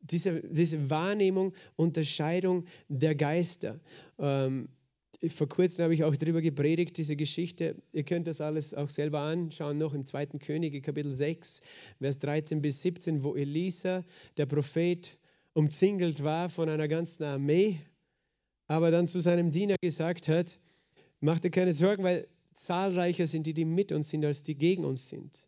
[SPEAKER 1] diese, diese Wahrnehmung, Unterscheidung der Geister. Ähm, vor kurzem habe ich auch darüber gepredigt, diese Geschichte. Ihr könnt das alles auch selber anschauen, noch im 2. Könige, Kapitel 6, Vers 13 bis 17, wo Elisa, der Prophet, umzingelt war von einer ganzen Armee aber dann zu seinem Diener gesagt hat, mach dir keine Sorgen, weil zahlreicher sind die, die mit uns sind, als die gegen uns sind.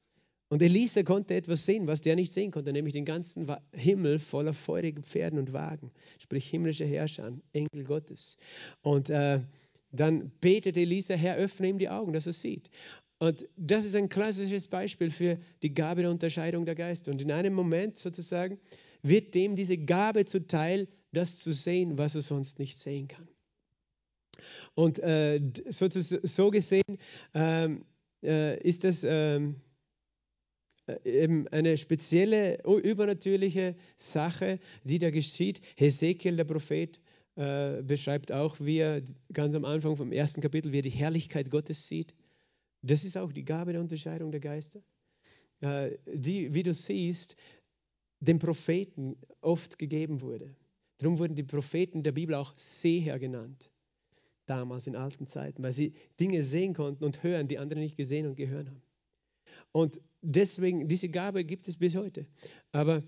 [SPEAKER 1] Und Elisa konnte etwas sehen, was der nicht sehen konnte, nämlich den ganzen Himmel voller feurigen Pferden und Wagen, sprich himmlische Herrscher, Engel Gottes. Und äh, dann betete Elisa, Herr, öffne ihm die Augen, dass er sieht. Und das ist ein klassisches Beispiel für die Gabe der Unterscheidung der Geister. Und in einem Moment sozusagen wird dem diese Gabe zuteil, das zu sehen, was er sonst nicht sehen kann. Und äh, so, so, gesehen ähm, äh, ist das ähm, äh, eben eine spezielle, übernatürliche Sache, die da geschieht. Hesekiel, der Prophet, äh, beschreibt auch, wie er ganz am Anfang vom ersten Kapitel, wie er die Herrlichkeit Gottes sieht. Das ist auch die Gabe der Unterscheidung der Geister. Äh, die, wie du siehst, den Propheten oft gegeben wurde. Darum wurden die Propheten der Bibel auch Seher genannt, damals in alten Zeiten, weil sie Dinge sehen konnten und hören, die andere nicht gesehen und gehört haben. Und deswegen, diese Gabe gibt es bis heute. Aber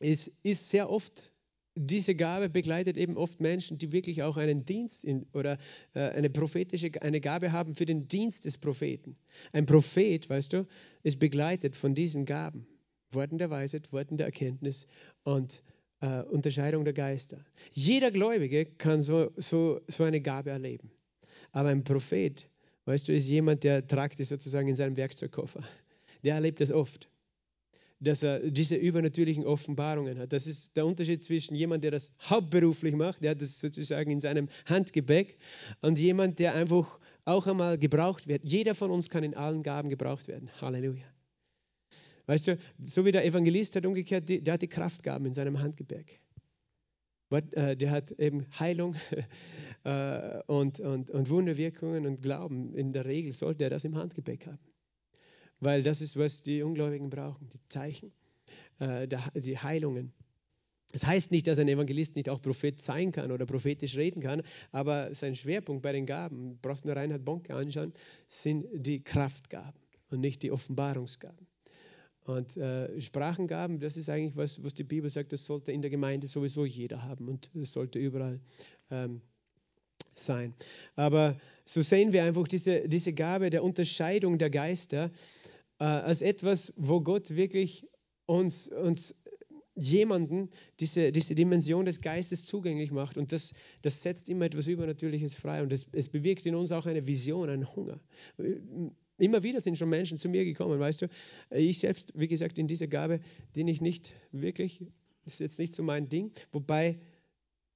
[SPEAKER 1] es ist sehr oft, diese Gabe begleitet eben oft Menschen, die wirklich auch einen Dienst in, oder äh, eine prophetische, eine Gabe haben für den Dienst des Propheten. Ein Prophet, weißt du, ist begleitet von diesen Gaben. Worten der Weisheit, Worten der Erkenntnis und äh, Unterscheidung der Geister. Jeder Gläubige kann so, so, so eine Gabe erleben. Aber ein Prophet, weißt du, ist jemand, der tragt es sozusagen in seinem Werkzeugkoffer. Der erlebt das oft, dass er diese übernatürlichen Offenbarungen hat. Das ist der Unterschied zwischen jemand, der das hauptberuflich macht, der hat das sozusagen in seinem Handgepäck, und jemand, der einfach auch einmal gebraucht wird. Jeder von uns kann in allen Gaben gebraucht werden. Halleluja. Weißt du, so wie der Evangelist hat umgekehrt, der hat die Kraftgaben in seinem Handgepäck. Äh, der hat eben Heilung äh, und, und, und Wunderwirkungen und Glauben. In der Regel sollte er das im Handgepäck haben. Weil das ist, was die Ungläubigen brauchen, die Zeichen, äh, die Heilungen. Das heißt nicht, dass ein Evangelist nicht auch Prophet sein kann oder prophetisch reden kann, aber sein Schwerpunkt bei den Gaben, brauchst nur Reinhard Bonke anschauen, sind die Kraftgaben und nicht die Offenbarungsgaben. Und äh, Sprachengaben, das ist eigentlich was, was die Bibel sagt, das sollte in der Gemeinde sowieso jeder haben und das sollte überall ähm, sein. Aber so sehen wir einfach diese, diese Gabe der Unterscheidung der Geister äh, als etwas, wo Gott wirklich uns, uns jemanden diese, diese Dimension des Geistes zugänglich macht. Und das, das setzt immer etwas Übernatürliches frei. Und es, es bewirkt in uns auch eine Vision, einen Hunger. Immer wieder sind schon Menschen zu mir gekommen, weißt du. Ich selbst, wie gesagt, in dieser Gabe, die ich nicht wirklich, das ist jetzt nicht so mein Ding. Wobei,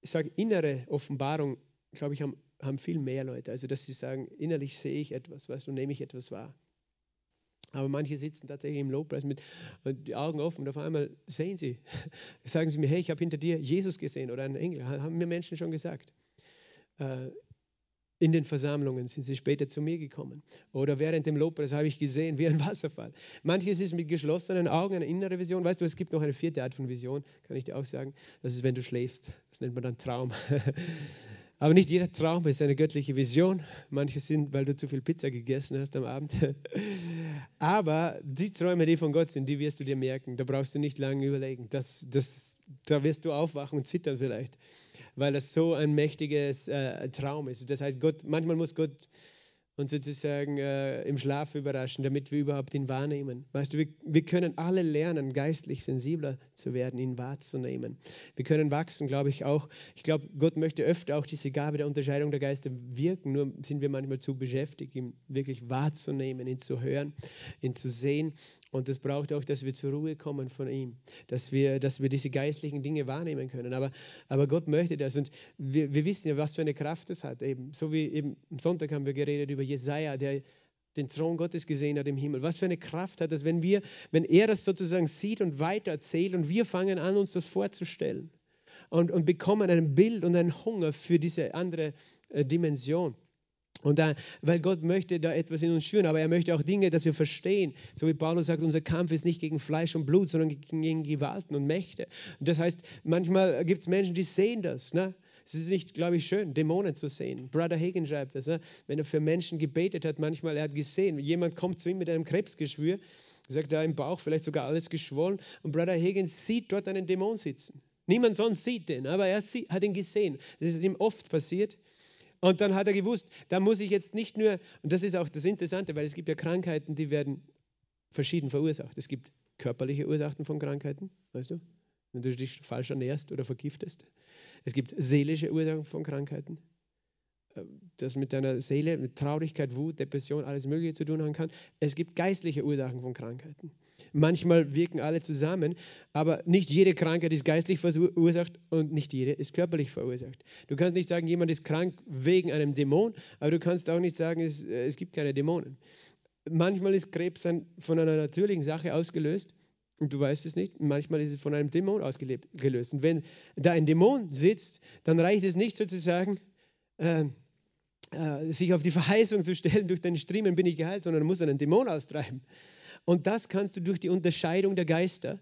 [SPEAKER 1] ich sage, innere Offenbarung, glaube ich, haben, haben viel mehr Leute. Also, dass sie sagen, innerlich sehe ich etwas, weißt du, nehme ich etwas wahr. Aber manche sitzen tatsächlich im Lobpreis mit die Augen offen und auf einmal sehen sie, sagen sie mir, hey, ich habe hinter dir Jesus gesehen oder einen Engel. Haben mir Menschen schon gesagt. Äh, in den Versammlungen sind sie später zu mir gekommen. Oder während dem Lobpreis habe ich gesehen, wie ein Wasserfall. Manches ist mit geschlossenen Augen eine innere Vision. Weißt du, es gibt noch eine vierte Art von Vision, kann ich dir auch sagen. Das ist, wenn du schläfst. Das nennt man dann Traum. Aber nicht jeder Traum ist eine göttliche Vision. Manche sind, weil du zu viel Pizza gegessen hast am Abend. Aber die Träume, die von Gott sind, die wirst du dir merken. Da brauchst du nicht lange überlegen. Das, das, da wirst du aufwachen und zittern vielleicht, weil das so ein mächtiges äh, Traum ist. Das heißt, Gott, manchmal muss Gott und sozusagen äh, im Schlaf überraschen, damit wir überhaupt ihn wahrnehmen. Weißt du, wir, wir können alle lernen, geistlich sensibler zu werden, ihn wahrzunehmen. Wir können wachsen, glaube ich auch. Ich glaube, Gott möchte öfter auch diese Gabe der Unterscheidung der Geister wirken, nur sind wir manchmal zu beschäftigt, ihn wirklich wahrzunehmen, ihn zu hören, ihn zu sehen. Und das braucht auch, dass wir zur Ruhe kommen von ihm, dass wir, dass wir diese geistlichen Dinge wahrnehmen können. Aber, aber Gott möchte das. Und wir, wir wissen ja, was für eine Kraft es hat. Eben, so wie eben am Sonntag haben wir geredet über Jesaja, der den Thron Gottes gesehen hat im Himmel. Was für eine Kraft hat das, wenn wir, wenn er das sozusagen sieht und weitererzählt und wir fangen an, uns das vorzustellen und, und bekommen ein Bild und einen Hunger für diese andere äh, Dimension. Und da, weil Gott möchte da etwas in uns schüren, aber er möchte auch Dinge, dass wir verstehen. So wie Paulus sagt, unser Kampf ist nicht gegen Fleisch und Blut, sondern gegen Gewalten und Mächte. Und das heißt, manchmal gibt es Menschen, die sehen das. Ne? Es ist nicht, glaube ich, schön, Dämonen zu sehen. Brother Hagen schreibt das, ne? wenn er für Menschen gebetet hat, manchmal, er hat gesehen, jemand kommt zu ihm mit einem Krebsgeschwür, sagt er im Bauch, vielleicht sogar alles geschwollen, und Brother Hagen sieht dort einen Dämon sitzen. Niemand sonst sieht den, aber er hat ihn gesehen. Das ist ihm oft passiert. Und dann hat er gewusst, da muss ich jetzt nicht nur, und das ist auch das Interessante, weil es gibt ja Krankheiten, die werden verschieden verursacht. Es gibt körperliche Ursachen von Krankheiten, weißt du, wenn du dich falsch ernährst oder vergiftest. Es gibt seelische Ursachen von Krankheiten, äh, das mit deiner Seele, mit Traurigkeit, Wut, Depression, alles Mögliche zu tun haben kann. Es gibt geistliche Ursachen von Krankheiten. Manchmal wirken alle zusammen, aber nicht jede Krankheit ist geistlich verursacht und nicht jede ist körperlich verursacht. Du kannst nicht sagen, jemand ist krank wegen einem Dämon, aber du kannst auch nicht sagen, es, äh, es gibt keine Dämonen. Manchmal ist Krebs von einer natürlichen Sache ausgelöst und du weißt es nicht. Manchmal ist es von einem Dämon ausgelöst. Und wenn da ein Dämon sitzt, dann reicht es nicht sozusagen, äh, äh, sich auf die Verheißung zu stellen, durch deinen Striemen bin ich geheilt, sondern du musst einen Dämon austreiben. Und das kannst du durch die Unterscheidung der Geister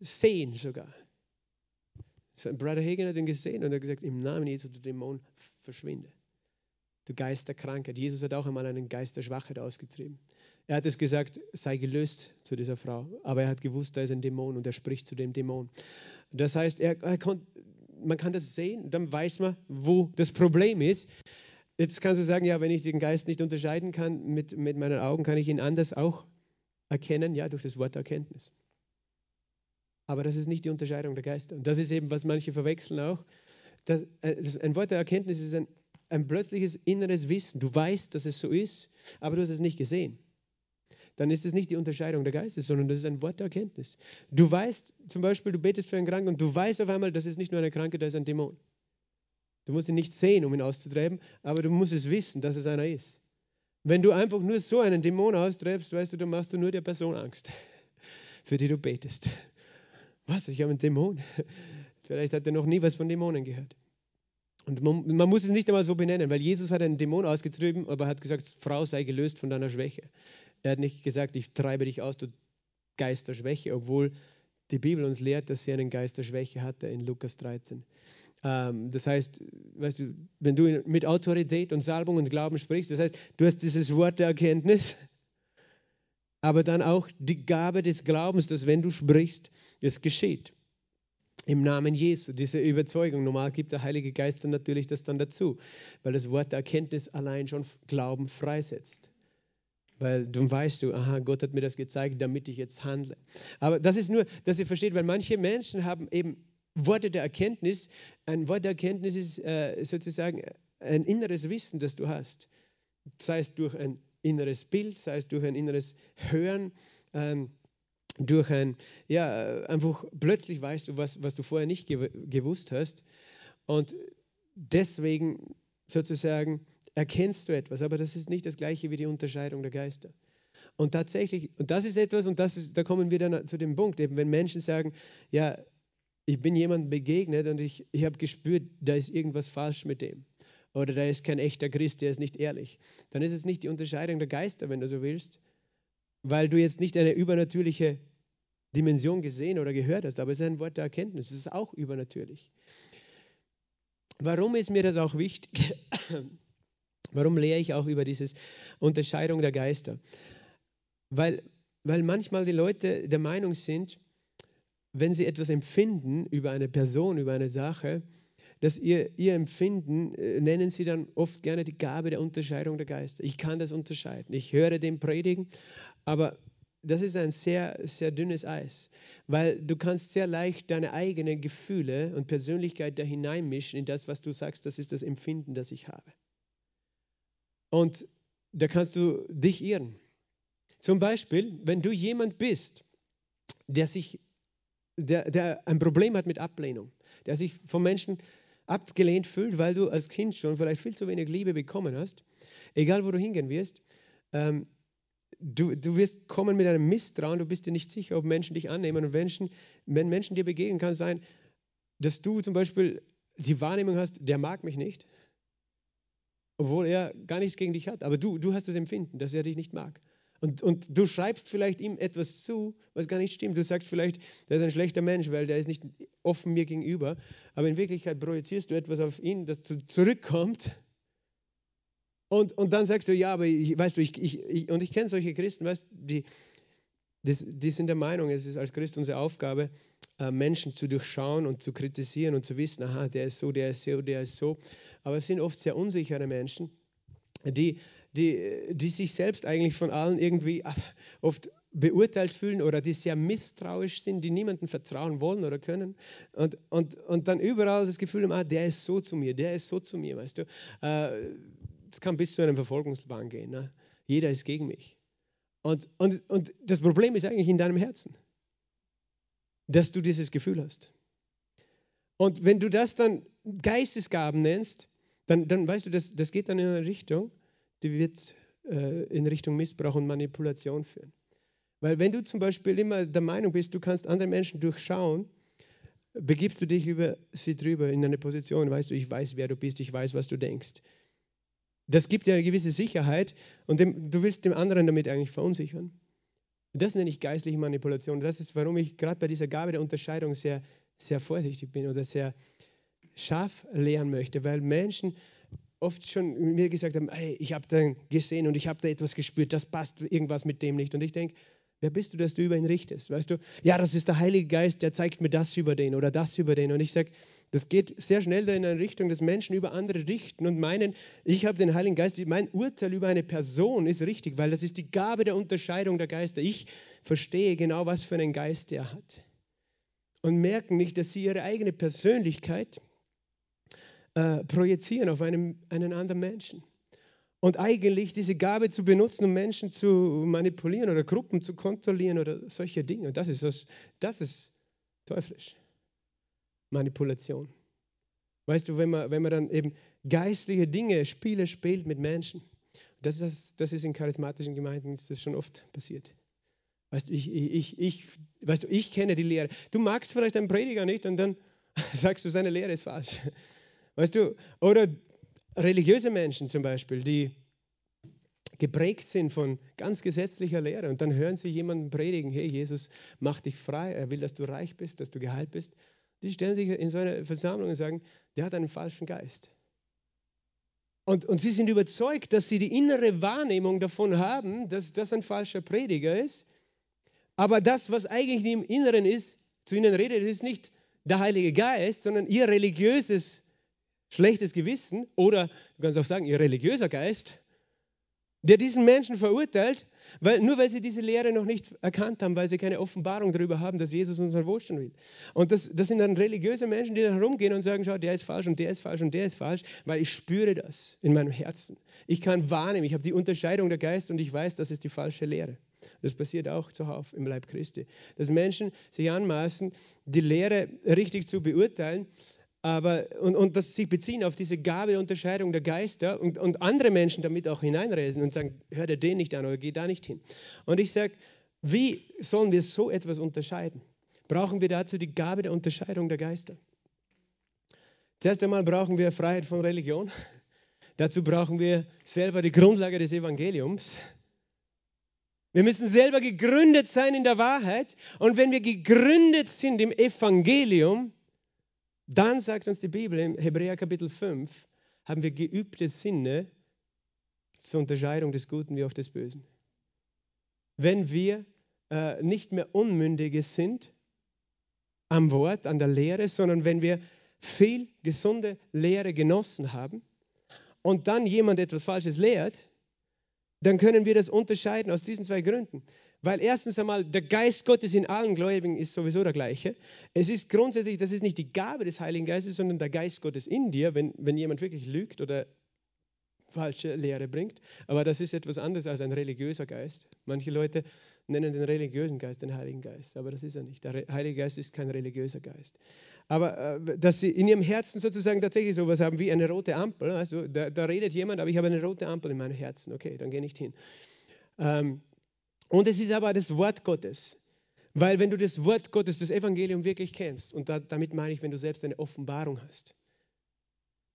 [SPEAKER 1] sehen sogar. Brother Hagen hat ihn gesehen und er hat gesagt, im Namen Jesu, du Dämon, verschwinde. Du Geisterkrankheit. Jesus hat auch einmal einen Geist der Schwachheit ausgetrieben. Er hat es gesagt, sei gelöst zu dieser Frau. Aber er hat gewusst, da ist ein Dämon und er spricht zu dem Dämon. Das heißt, er, er kon, man kann das sehen, dann weiß man, wo das Problem ist. Jetzt kannst du sagen, ja, wenn ich den Geist nicht unterscheiden kann mit, mit meinen Augen, kann ich ihn anders auch erkennen, ja, durch das Wort Erkenntnis. Aber das ist nicht die Unterscheidung der Geister. Und das ist eben, was manche verwechseln auch. Äh, das, ein Wort der Erkenntnis ist ein, ein plötzliches inneres Wissen. Du weißt, dass es so ist, aber du hast es nicht gesehen. Dann ist es nicht die Unterscheidung der Geister, sondern das ist ein Wort der Erkenntnis. Du weißt zum Beispiel, du betest für einen Kranken und du weißt auf einmal, das ist nicht nur eine Kranke, das ist ein Dämon. Du musst ihn nicht sehen, um ihn auszutreiben, aber du musst es wissen, dass es einer ist. Wenn du einfach nur so einen Dämon austreibst, weißt du, dann machst du nur der Person Angst, für die du betest. Was? Ich habe einen Dämon. Vielleicht hat er noch nie was von Dämonen gehört. Und man, man, muss es nicht einmal so benennen, weil Jesus hat einen Dämon ausgetrieben, aber hat gesagt, Frau sei gelöst von deiner Schwäche. Er hat nicht gesagt, ich treibe dich aus, du Geist der Schwäche, obwohl die Bibel uns lehrt, dass sie einen Geist der Schwäche hatte in Lukas 13. Ähm, das heißt, weißt du, wenn du mit Autorität und Salbung und Glauben sprichst, das heißt, du hast dieses Wort der Erkenntnis, aber dann auch die Gabe des Glaubens, dass wenn du sprichst, es geschieht. Im Namen Jesu, diese Überzeugung. Normal gibt der Heilige Geist dann natürlich das dann dazu, weil das Wort der Erkenntnis allein schon Glauben freisetzt. Weil dann weißt du, aha, Gott hat mir das gezeigt, damit ich jetzt handle. Aber das ist nur, dass ihr versteht, weil manche Menschen haben eben Worte der Erkenntnis. Ein Wort der Erkenntnis ist äh, sozusagen ein inneres Wissen, das du hast. Sei es durch ein inneres Bild, sei es durch ein inneres Hören, ähm, durch ein, ja, einfach plötzlich weißt du, was, was du vorher nicht gew gewusst hast. Und deswegen sozusagen erkennst du etwas, aber das ist nicht das gleiche wie die Unterscheidung der Geister. Und tatsächlich, und das ist etwas, und das ist, da kommen wir dann zu dem Punkt, eben wenn Menschen sagen, ja, ich bin jemandem begegnet und ich, ich habe gespürt, da ist irgendwas falsch mit dem. Oder da ist kein echter Christ, der ist nicht ehrlich. Dann ist es nicht die Unterscheidung der Geister, wenn du so willst, weil du jetzt nicht eine übernatürliche Dimension gesehen oder gehört hast, aber es ist ein Wort der Erkenntnis, es ist auch übernatürlich. warum ist mir das auch wichtig? Warum lehre ich auch über diese Unterscheidung der Geister? Weil, weil manchmal die Leute der Meinung sind, wenn sie etwas empfinden über eine Person, über eine Sache, dass ihr, ihr Empfinden äh, nennen sie dann oft gerne die Gabe der Unterscheidung der Geister. Ich kann das unterscheiden. Ich höre den predigen, aber das ist ein sehr, sehr dünnes Eis, weil du kannst sehr leicht deine eigenen Gefühle und Persönlichkeit da hineinmischen in das, was du sagst, das ist das Empfinden, das ich habe. Und da kannst du dich irren. Zum Beispiel, wenn du jemand bist, der sich, der, der ein Problem hat mit Ablehnung, der sich von Menschen abgelehnt fühlt, weil du als Kind schon vielleicht viel zu wenig Liebe bekommen hast, egal wo du hingehen wirst, ähm, du, du wirst kommen mit einem Misstrauen, du bist dir nicht sicher, ob Menschen dich annehmen. Und Menschen, wenn Menschen dir begegnen, kann es sein, dass du zum Beispiel die Wahrnehmung hast, der mag mich nicht, obwohl er gar nichts gegen dich hat. Aber du, du hast das Empfinden, dass er dich nicht mag. Und, und du schreibst vielleicht ihm etwas zu, was gar nicht stimmt. Du sagst vielleicht, der ist ein schlechter Mensch, weil der ist nicht offen mir gegenüber. Aber in Wirklichkeit projizierst du etwas auf ihn, das zu, zurückkommt. Und, und dann sagst du, ja, aber ich, weißt du, ich, ich, ich und ich kenne solche Christen, weißt die, die sind der Meinung, es ist als Christ unsere Aufgabe, äh, Menschen zu durchschauen und zu kritisieren und zu wissen, aha, der ist so, der ist so, der ist so. Aber es sind oft sehr unsichere Menschen, die die, die sich selbst eigentlich von allen irgendwie oft beurteilt fühlen oder die sehr misstrauisch sind, die niemandem vertrauen wollen oder können und, und, und dann überall das Gefühl haben, ah, der ist so zu mir, der ist so zu mir, weißt du. Äh, das kann bis zu einem Verfolgungswahn gehen. Ne? Jeder ist gegen mich. Und, und, und das Problem ist eigentlich in deinem Herzen, dass du dieses Gefühl hast. Und wenn du das dann Geistesgaben nennst, dann, dann weißt du, das, das geht dann in eine Richtung, die wird äh, in Richtung Missbrauch und Manipulation führen. Weil wenn du zum Beispiel immer der Meinung bist, du kannst andere Menschen durchschauen, begibst du dich über sie drüber in eine Position, weißt du, ich weiß, wer du bist, ich weiß, was du denkst. Das gibt dir eine gewisse Sicherheit und dem, du willst dem anderen damit eigentlich verunsichern. Das nenne ich geistliche Manipulation. Das ist, warum ich gerade bei dieser Gabe der Unterscheidung sehr, sehr vorsichtig bin oder sehr scharf lehren möchte, weil Menschen oft schon mir gesagt haben, hey, ich habe da gesehen und ich habe da etwas gespürt, das passt irgendwas mit dem nicht. Und ich denke, wer bist du, dass du über ihn richtest? Weißt du, ja, das ist der Heilige Geist, der zeigt mir das über den oder das über den. Und ich sage, das geht sehr schnell in eine Richtung, dass Menschen über andere richten und meinen, ich habe den Heiligen Geist, mein Urteil über eine Person ist richtig, weil das ist die Gabe der Unterscheidung der Geister. Ich verstehe genau, was für einen Geist er hat. Und merken nicht, dass sie ihre eigene Persönlichkeit äh, projizieren auf einen, einen anderen Menschen. Und eigentlich diese Gabe zu benutzen, um Menschen zu manipulieren oder Gruppen zu kontrollieren oder solche Dinge. das ist, das, das ist teuflisch. Manipulation. Weißt du, wenn man, wenn man dann eben geistliche Dinge, Spiele spielt mit Menschen, das ist, das ist in charismatischen Gemeinden ist das schon oft passiert. Weißt du, ich, ich, ich, weißt du, ich kenne die Lehre. Du magst vielleicht einen Prediger nicht und dann sagst du, seine Lehre ist falsch. Weißt du, oder religiöse Menschen zum Beispiel, die geprägt sind von ganz gesetzlicher Lehre und dann hören sie jemanden predigen, hey, Jesus macht dich frei, er will, dass du reich bist, dass du geheilt bist. Die stellen sich in so eine Versammlung und sagen, der hat einen falschen Geist. Und, und sie sind überzeugt, dass sie die innere Wahrnehmung davon haben, dass das ein falscher Prediger ist. Aber das, was eigentlich im Inneren ist, zu ihnen redet, ist nicht der Heilige Geist, sondern ihr religiöses schlechtes Gewissen oder du kannst auch sagen, ihr religiöser Geist, der diesen Menschen verurteilt, weil, nur weil sie diese Lehre noch nicht erkannt haben, weil sie keine Offenbarung darüber haben, dass Jesus unseren Wohlstand will. Und das, das sind dann religiöse Menschen, die dann herumgehen und sagen, schau, der ist falsch und der ist falsch und der ist falsch, weil ich spüre das in meinem Herzen. Ich kann wahrnehmen, ich habe die Unterscheidung der Geist und ich weiß, das ist die falsche Lehre. Das passiert auch zuhauf im Leib Christi. Dass Menschen sich anmaßen, die Lehre richtig zu beurteilen aber, und, und dass sie beziehen auf diese Gabe der Unterscheidung der Geister und, und andere Menschen damit auch hineinreisen und sagen, hör dir den nicht an oder geh da nicht hin. Und ich sage, wie sollen wir so etwas unterscheiden? Brauchen wir dazu die Gabe der Unterscheidung der Geister? Zuerst einmal brauchen wir Freiheit von Religion. Dazu brauchen wir selber die Grundlage des Evangeliums. Wir müssen selber gegründet sein in der Wahrheit. Und wenn wir gegründet sind im Evangelium, Dann sagt uns die Bibel im Hebräer Kapitel 5, haben wir geübte Sinne zur Unterscheidung des Guten wie auch des Bösen. Wenn wir äh, nicht mehr Unmündige sind am Wort, an der Lehre, sondern wenn wir viel gesunde Lehre genossen haben und dann jemand etwas Falsches lehrt, dann können wir das unterscheiden aus diesen zwei Gründen. Weil erstens einmal der Geist Gottes in allen Gläubigen ist sowieso der gleiche. Es ist grundsätzlich, das ist nicht die Gabe des Heiligen Geistes, sondern der Geist Gottes in dir, wenn, wenn jemand wirklich lügt oder falsche Lehre bringt. Aber das ist etwas anderes als ein religiöser Geist. Manche Leute nennen den religiösen Geist den Heiligen Geist, aber das ist er nicht. Der Heilige Geist ist kein religiöser Geist. Aber äh, dass sie in ihrem Herzen sozusagen tatsächlich so etwas haben wie eine rote Ampel, weißt du, da, da, redet jemand, aber ich habe eine rote Ampel in meinem Herzen. Okay, dann geh nicht hin. Ähm, und es ist aber das Wort Gottes. Weil wenn du das Wort Gottes, das Evangelium wirklich kennst, und da, damit meine ich, wenn du selbst eine Offenbarung hast,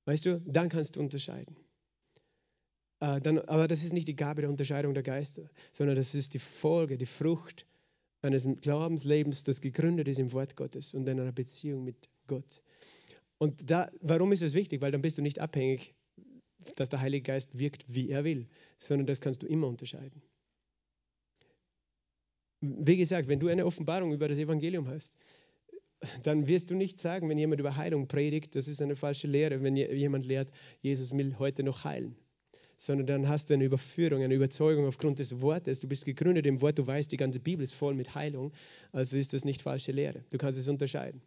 [SPEAKER 1] weißt du, dann kannst du unterscheiden. Äh, dann, aber das ist nicht die Gabe der Unterscheidung der Geister, sondern das ist die Folge, die Frucht eines Glaubenslebens, das gegründet ist im Wort Gottes und in einer Beziehung mit Gott. Und da, warum ist es wichtig? Weil dann bist du nicht abhängig, dass der Heilige Geist wirkt, wie er will, sondern das kannst du immer unterscheiden. Wie gesagt, wenn du eine Offenbarung über das Evangelium hast, dann wirst du nicht sagen, wenn jemand über Heilung predigt, das ist eine falsche Lehre, wenn jemand lehrt, Jesus will heute noch heilen sondern dann hast du eine Überführung, eine Überzeugung aufgrund des Wortes. Du bist gegründet im Wort, du weißt, die ganze Bibel ist voll mit Heilung, also ist das nicht falsche Lehre. Du kannst es unterscheiden.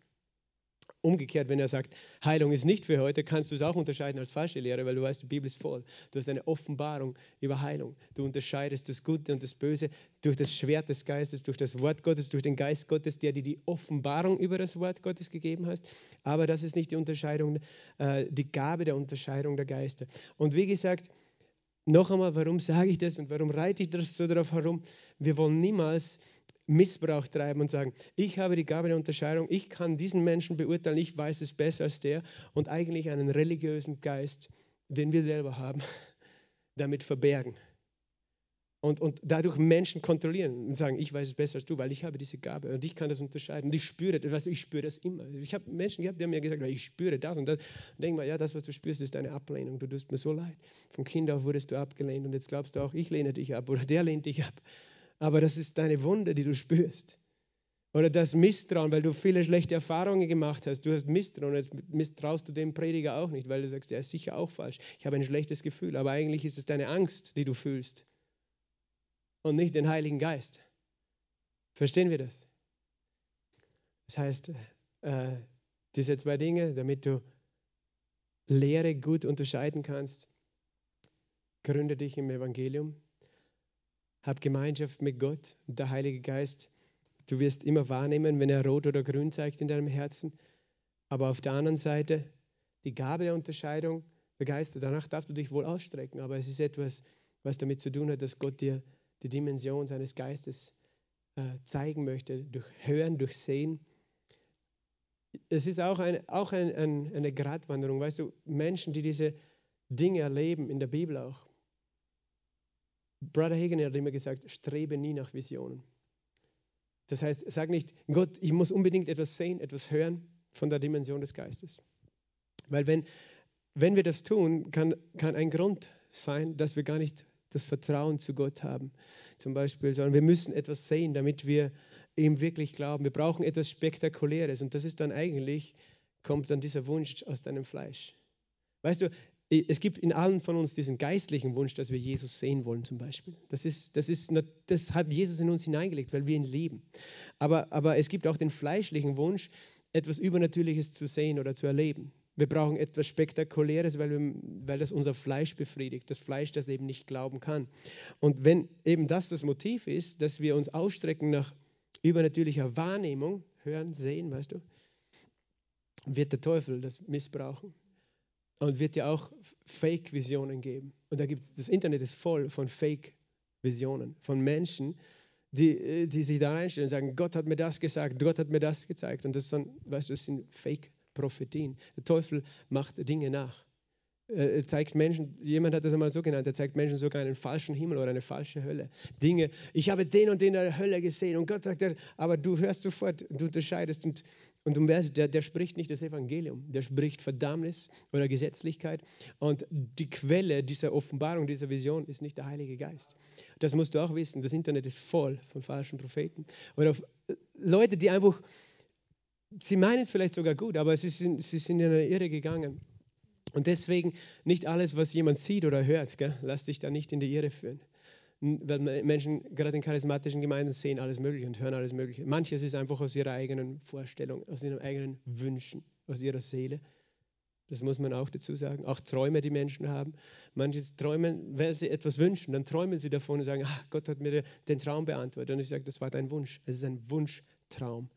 [SPEAKER 1] Umgekehrt, wenn er sagt, Heilung ist nicht für heute, kannst du es auch unterscheiden als falsche Lehre, weil du weißt, die Bibel ist voll. Du hast eine Offenbarung über Heilung. Du unterscheidest das Gute und das Böse durch das Schwert des Geistes, durch das Wort Gottes, durch den Geist Gottes, der dir die Offenbarung über das Wort Gottes gegeben hast. Aber das ist nicht die Unterscheidung, äh, die Gabe der Unterscheidung der Geister. Und wie gesagt, noch einmal, warum sage ich das und warum reite ich das so darauf herum? Wir wollen niemals Missbrauch treiben und sagen, ich habe die Gabe der Unterscheidung, ich kann diesen Menschen beurteilen, ich weiß es besser als der und eigentlich einen religiösen Geist, den wir selber haben, damit verbergen und, und dadurch Menschen kontrollieren und sagen, ich weiß es besser als du, weil ich habe diese Gabe und ich kann das unterscheiden und ich spüre das, ich spüre das immer. Ich habe Menschen gehabt, die haben mir gesagt, ich spüre das und das. Und denk mal, ja, das, was du spürst, ist eine Ablehnung. Du tust mir so leid. Von Kind auf wurdest du abgelehnt und jetzt glaubst du auch, ich lehne dich ab oder der lehnt dich ab. Aber das ist deine Wunde, die du spürst. Oder das Misstrauen, weil du viele schlechte Erfahrungen gemacht hast. Du hast Misstrauen, jetzt misstraust du dem Prediger auch nicht, weil du sagst, er ist sicher auch falsch. Ich habe ein schlechtes Gefühl, aber eigentlich ist es deine Angst, die du fühlst und nicht den Heiligen Geist. Verstehen wir das? Das heißt, äh, diese zwei Dinge, damit du Lehre gut unterscheiden kannst, gründe dich im Evangelium, hab Gemeinschaft mit Gott und der Heilige Geist. Du wirst immer wahrnehmen, wenn er rot oder grün zeigt in deinem Herzen. Aber auf der anderen Seite, die Gabe der Unterscheidung der Geister, danach darfst du dich wohl ausstrecken. Aber es ist etwas, was damit zu tun hat, dass Gott dir die Dimension seines Geistes äh, zeigen möchte, durch Hören, durch Sehen. Es ist auch, ein, auch ein, ein, eine Gratwanderung, weißt du, Menschen, die diese Dinge erleben, in der Bibel auch. Brother Hagen hat immer gesagt, strebe nie nach Visionen. Das heißt, sag nicht, Gott, ich muss unbedingt etwas sehen, etwas hören von der Dimension des Geistes. Weil wenn, wenn wir das tun, kann, kann ein Grund sein, dass wir gar nicht das Vertrauen zu Gott haben, zum Beispiel, sondern wir müssen etwas sehen, damit wir ihm wirklich glauben. Wir brauchen etwas Spektakuläres und das ist dann eigentlich, kommt dann dieser Wunsch aus deinem Fleisch. Weißt du, es gibt in allen von uns diesen geistlichen Wunsch, dass wir Jesus sehen wollen, zum Beispiel. Das, ist, das, ist, das hat Jesus in uns hineingelegt, weil wir ihn lieben. Aber, aber es gibt auch den fleischlichen Wunsch, etwas Übernatürliches zu sehen oder zu erleben. Wir brauchen etwas Spektakuläres, weil, wir, weil das unser Fleisch befriedigt, das Fleisch, das eben nicht glauben kann. Und wenn eben das das Motiv ist, dass wir uns ausstrecken nach übernatürlicher Wahrnehmung, hören, sehen, weißt du, wird der Teufel das missbrauchen und wird dir auch Fake-Visionen geben. Und da gibt es, das Internet ist voll von Fake-Visionen, von Menschen, die, die sich da einstellen und sagen, Gott hat mir das gesagt, Gott hat mir das gezeigt. Und das, sind, weißt du, das sind Fake-Visionen. Prophetien. Der Teufel macht Dinge nach. Er zeigt Menschen, jemand hat das einmal so genannt, er zeigt Menschen sogar einen falschen Himmel oder eine falsche Hölle. Dinge, ich habe den und den in der Hölle gesehen und Gott sagt, aber du hörst sofort, du unterscheidest und Und der, der spricht nicht das Evangelium, der spricht Verdammnis oder Gesetzlichkeit. Und die Quelle dieser Offenbarung, dieser Vision ist nicht der Heilige Geist. Das musst du auch wissen. Das Internet ist voll von falschen Propheten. Oder Leute, die einfach, sie meinen es vielleicht sogar gut, aber sie sind, sie sind in eine Irre gegangen. Und deswegen nicht alles, was jemand sieht oder hört, gell, lass dich da nicht in die Irre führen weil Menschen gerade in charismatischen Gemeinden sehen alles Mögliche und hören alles Mögliche. Manches ist einfach aus ihrer eigenen Vorstellung, aus ihren eigenen Wünschen, aus ihrer Seele. Das muss man auch dazu sagen. Auch Träume, die Menschen haben. Manche träumen, weil sie etwas wünschen, dann träumen sie davon und sagen, ach, Gott hat mir den Traum beantwortet. Und ich sage, das war dein Wunsch. Es ist ein Wunschtraum.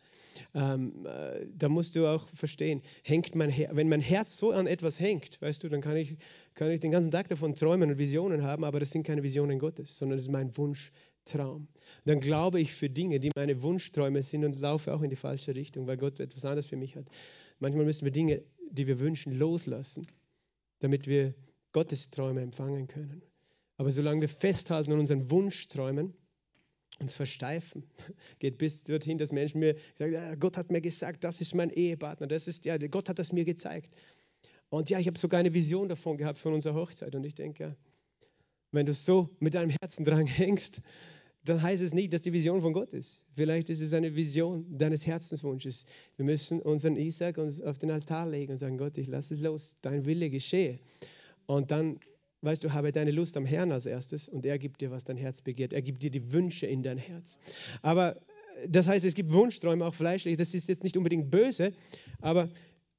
[SPEAKER 1] Ähm, äh, da musst du auch verstehen, hängt mein wenn mein Herz so an etwas hängt, weißt du, dann kann ich, kann ich den ganzen Tag davon träumen und Visionen haben, aber das sind keine Visionen Gottes, sondern das ist mein Wunschtraum. Dann glaube ich für Dinge, die meine Wunschträume sind und laufe auch in die falsche Richtung, weil Gott etwas anderes für mich hat. Manchmal müssen wir Dinge, die wir wünschen, loslassen, damit wir Gottes Träume empfangen können. Aber solange wir festhalten an unseren Wunschträumen, uns versteifen. Geht bis dorthin, dass Menschen mir sagen, Gott hat mir gesagt, das ist mein Ehepartner, das ist ja, Gott hat das mir gezeigt. Und ja, ich habe sogar eine Vision davon gehabt von unserer Hochzeit. Und ich denke, wenn du so mit deinem Herzen dran hängst, dann heißt es nicht, dass die Vision von Gott ist. Vielleicht ist es eine Vision deines Herzenswunsches. Wir müssen unseren Isaac uns auf den Altar legen und sagen, Gott, ich lasse es los, dein Wille geschehe. Und dann weißt du, habe deine Lust am Herrn als erstes und er gibt dir, was dein Herz begehrt. Er gibt dir die Wünsche in dein Herz. Aber das heißt, es gibt Wunschträume, auch fleischlich. Das ist jetzt nicht unbedingt böse, aber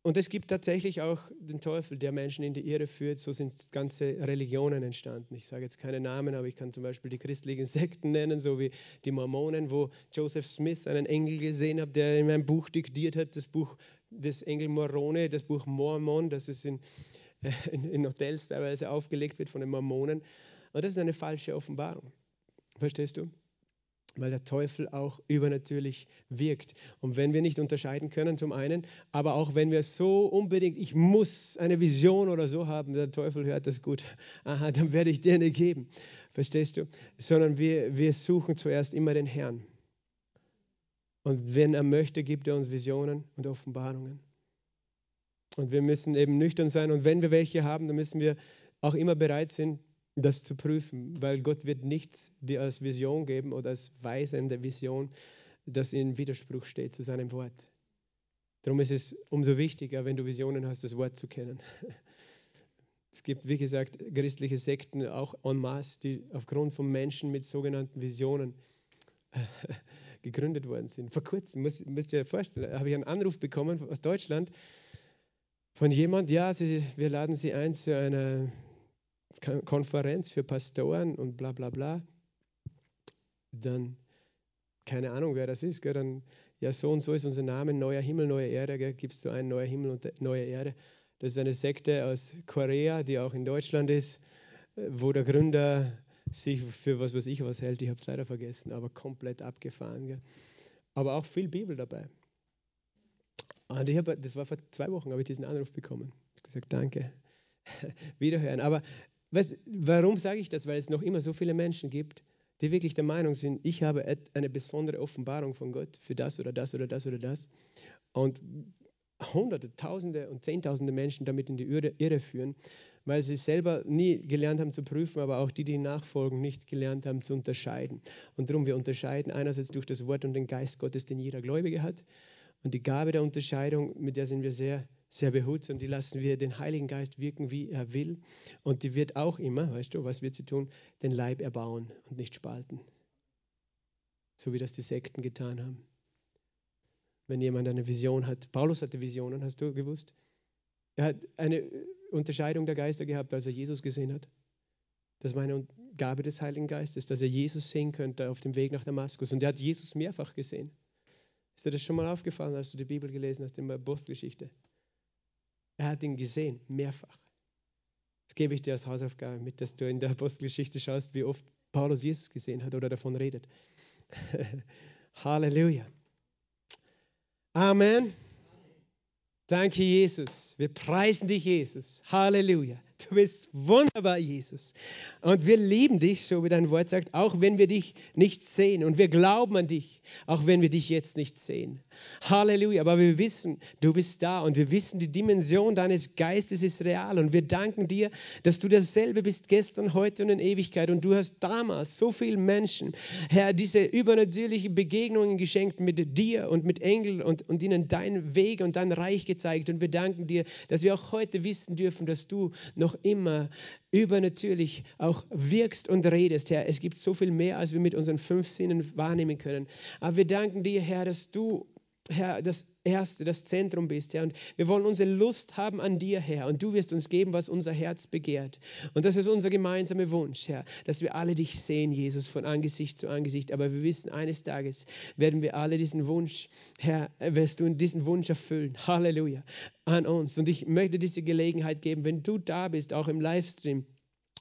[SPEAKER 1] und es gibt tatsächlich auch den Teufel, der Menschen in die Irre führt. So sind ganze Religionen entstanden. Ich sage jetzt keine Namen, aber ich kann zum Beispiel die christlichen Sekten nennen, so wie die Mormonen, wo Joseph Smith einen Engel gesehen hat, der in einem Buch diktiert hat, das Buch des Engel Morone, das Buch Mormon, das ist in in, Hotels teilweise aufgelegt wird von den Mormonen. Und das ist eine falsche Offenbarung. Verstehst du? Weil der Teufel auch übernatürlich wirkt. Und wenn wir nicht unterscheiden können, zum einen, aber auch wenn wir so unbedingt, ich muss eine Vision oder so haben, der Teufel hört das gut, aha, dann werde ich dir eine geben. Verstehst du? Sondern wir, wir suchen zuerst immer den Herrn. Und wenn er möchte, gibt er uns Visionen und Offenbarungen. Und wir müssen eben nüchtern sein. Und wenn wir welche haben, dann müssen wir auch immer bereit sein, das zu prüfen, weil Gott wird nichts dir als Vision geben oder als weisende Vision, das in Widerspruch steht zu seinem Wort. Darum ist es umso wichtiger, wenn du Visionen hast, das Wort zu kennen. Es gibt, wie gesagt, christliche Sekten auch en masse, die aufgrund von Menschen mit sogenannten Visionen gegründet worden sind. Vor kurzem, müsst, ihr vorstellen, habe ich einen Anruf bekommen aus Deutschland von jemand, ja, sie, wir laden Sie ein zu einer Konferenz für Pastoren und bla bla bla. Dann, keine Ahnung, wer das ist, gell? dann, ja, so und so ist unser Name, neuer Himmel, neue Erde, gibst du einen neuer Himmel und neue Erde. Das ist eine Sekte aus Korea, die auch in Deutschland ist, wo der Gründer sich für was weiß ich was hält, ich habe es leider vergessen, aber komplett abgefahren. Gell? Aber auch viel Bibel dabei. Und ich habe, das war vor zwei Wochen, habe ich diesen Anruf bekommen. Ich habe gesagt, danke, wiederhören. Aber was, warum sage ich das? Weil es noch immer so viele Menschen gibt, die wirklich der Meinung sind, ich habe eine besondere Offenbarung von Gott für das oder das oder das oder das. Und Hunderte, Tausende und Zehntausende Menschen damit in die Irre führen, weil sie selber nie gelernt haben zu prüfen, aber auch die, die nachfolgen, nicht gelernt haben zu unterscheiden. Und darum, wir unterscheiden einerseits durch das Wort und den Geist Gottes, den jeder Gläubige hat, und die Gabe der Unterscheidung, mit der sind wir sehr, sehr behutsam. Die lassen wir den Heiligen Geist wirken, wie er will. Und die wird auch immer, weißt du, was wird sie tun? Den Leib erbauen und nicht spalten. So wie das die Sekten getan haben. Wenn jemand eine Vision hat. Paulus hatte Visionen, hast du gewusst? Er hat eine Unterscheidung der Geister gehabt, als er Jesus gesehen hat. Das war eine Gabe des Heiligen Geistes, dass er Jesus sehen könnte auf dem Weg nach Damaskus. Und er hat Jesus mehrfach gesehen. Ist dir das schon mal aufgefallen, als du die Bibel gelesen hast in der Apostelgeschichte? Er hat ihn gesehen, mehrfach. Das gebe ich dir als Hausaufgabe mit, dass du in der Apostelgeschichte schaust, wie oft Paulus Jesus gesehen hat oder davon redet. Halleluja. Amen. Danke, Jesus. Wir preisen dich, Jesus. Halleluja. Du bist wunderbar, Jesus. Und wir lieben dich, so wie dein Wort sagt, auch wenn wir dich nicht sehen. Und wir glauben an dich, auch wenn wir dich jetzt nicht sehen. Halleluja. Aber wir wissen, du bist da und wir wissen, die Dimension deines Geistes ist real. Und wir danken dir, dass du dasselbe bist gestern, heute und in Ewigkeit. Und du hast damals so vielen Menschen, Herr, diese übernatürliche Begegnungen geschenkt mit dir und mit Engeln und, und ihnen deinen Weg und dein Reich gezeigt. Und wir danken dir, dass wir auch heute wissen dürfen, dass du noch immer übernatürlich auch wirkst und redest, Herr. Es gibt so viel mehr, als wir mit unseren fünf Sinnen wahrnehmen können. Aber wir danken dir, Herr, dass du Herr, das Erste, das Zentrum bist, Herr. Und wir wollen unsere Lust haben an dir, Herr. Und du wirst uns geben, was unser Herz begehrt. Und das ist unser gemeinsamer Wunsch, Herr, dass wir alle dich sehen, Jesus, von Angesicht zu Angesicht. Aber wir wissen, eines Tages werden wir alle diesen Wunsch, Herr, wirst du diesen Wunsch erfüllen. Halleluja. An uns. Und ich möchte diese Gelegenheit geben, wenn du da bist, auch im Livestream,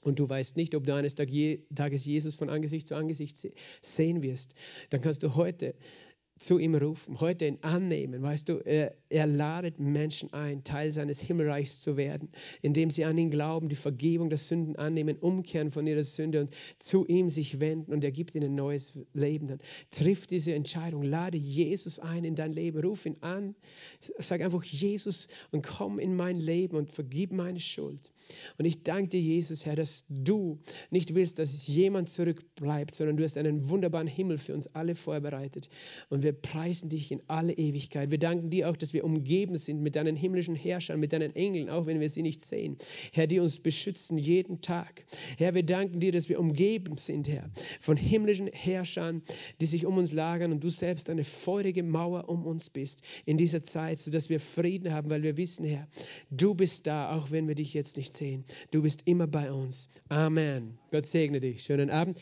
[SPEAKER 1] und du weißt nicht, ob du eines Tages Jesus von Angesicht zu Angesicht sehen wirst, dann kannst du heute zu ihm rufen, heute ihn annehmen. Weißt du, er, er ladet Menschen ein, Teil seines Himmelreichs zu werden, indem sie an ihn glauben, die Vergebung der Sünden annehmen, umkehren von ihrer Sünde und zu ihm sich wenden und er gibt ihnen ein neues Leben. Dann triff diese Entscheidung, lade Jesus ein in dein Leben, ruf ihn an, sag einfach Jesus und komm in mein Leben und vergib meine Schuld. Und ich danke dir, Jesus, Herr, dass du nicht willst, dass jemand zurückbleibt, sondern du hast einen wunderbaren Himmel für uns alle vorbereitet. Und wir preisen dich in alle Ewigkeit. Wir danken dir auch, dass wir umgeben sind mit deinen himmlischen Herrschern, mit deinen Engeln, auch wenn wir sie nicht sehen. Herr, die uns beschützen jeden Tag. Herr, wir danken dir, dass wir umgeben sind, Herr, von himmlischen Herrschern, die sich um uns lagern und du selbst eine feurige Mauer um uns bist in dieser Zeit, sodass wir Frieden haben, weil wir wissen, Herr, du bist da, auch wenn wir dich jetzt nicht sehen. Du bist immer bei uns. Amen. Gott segne dich. Schönen Abend.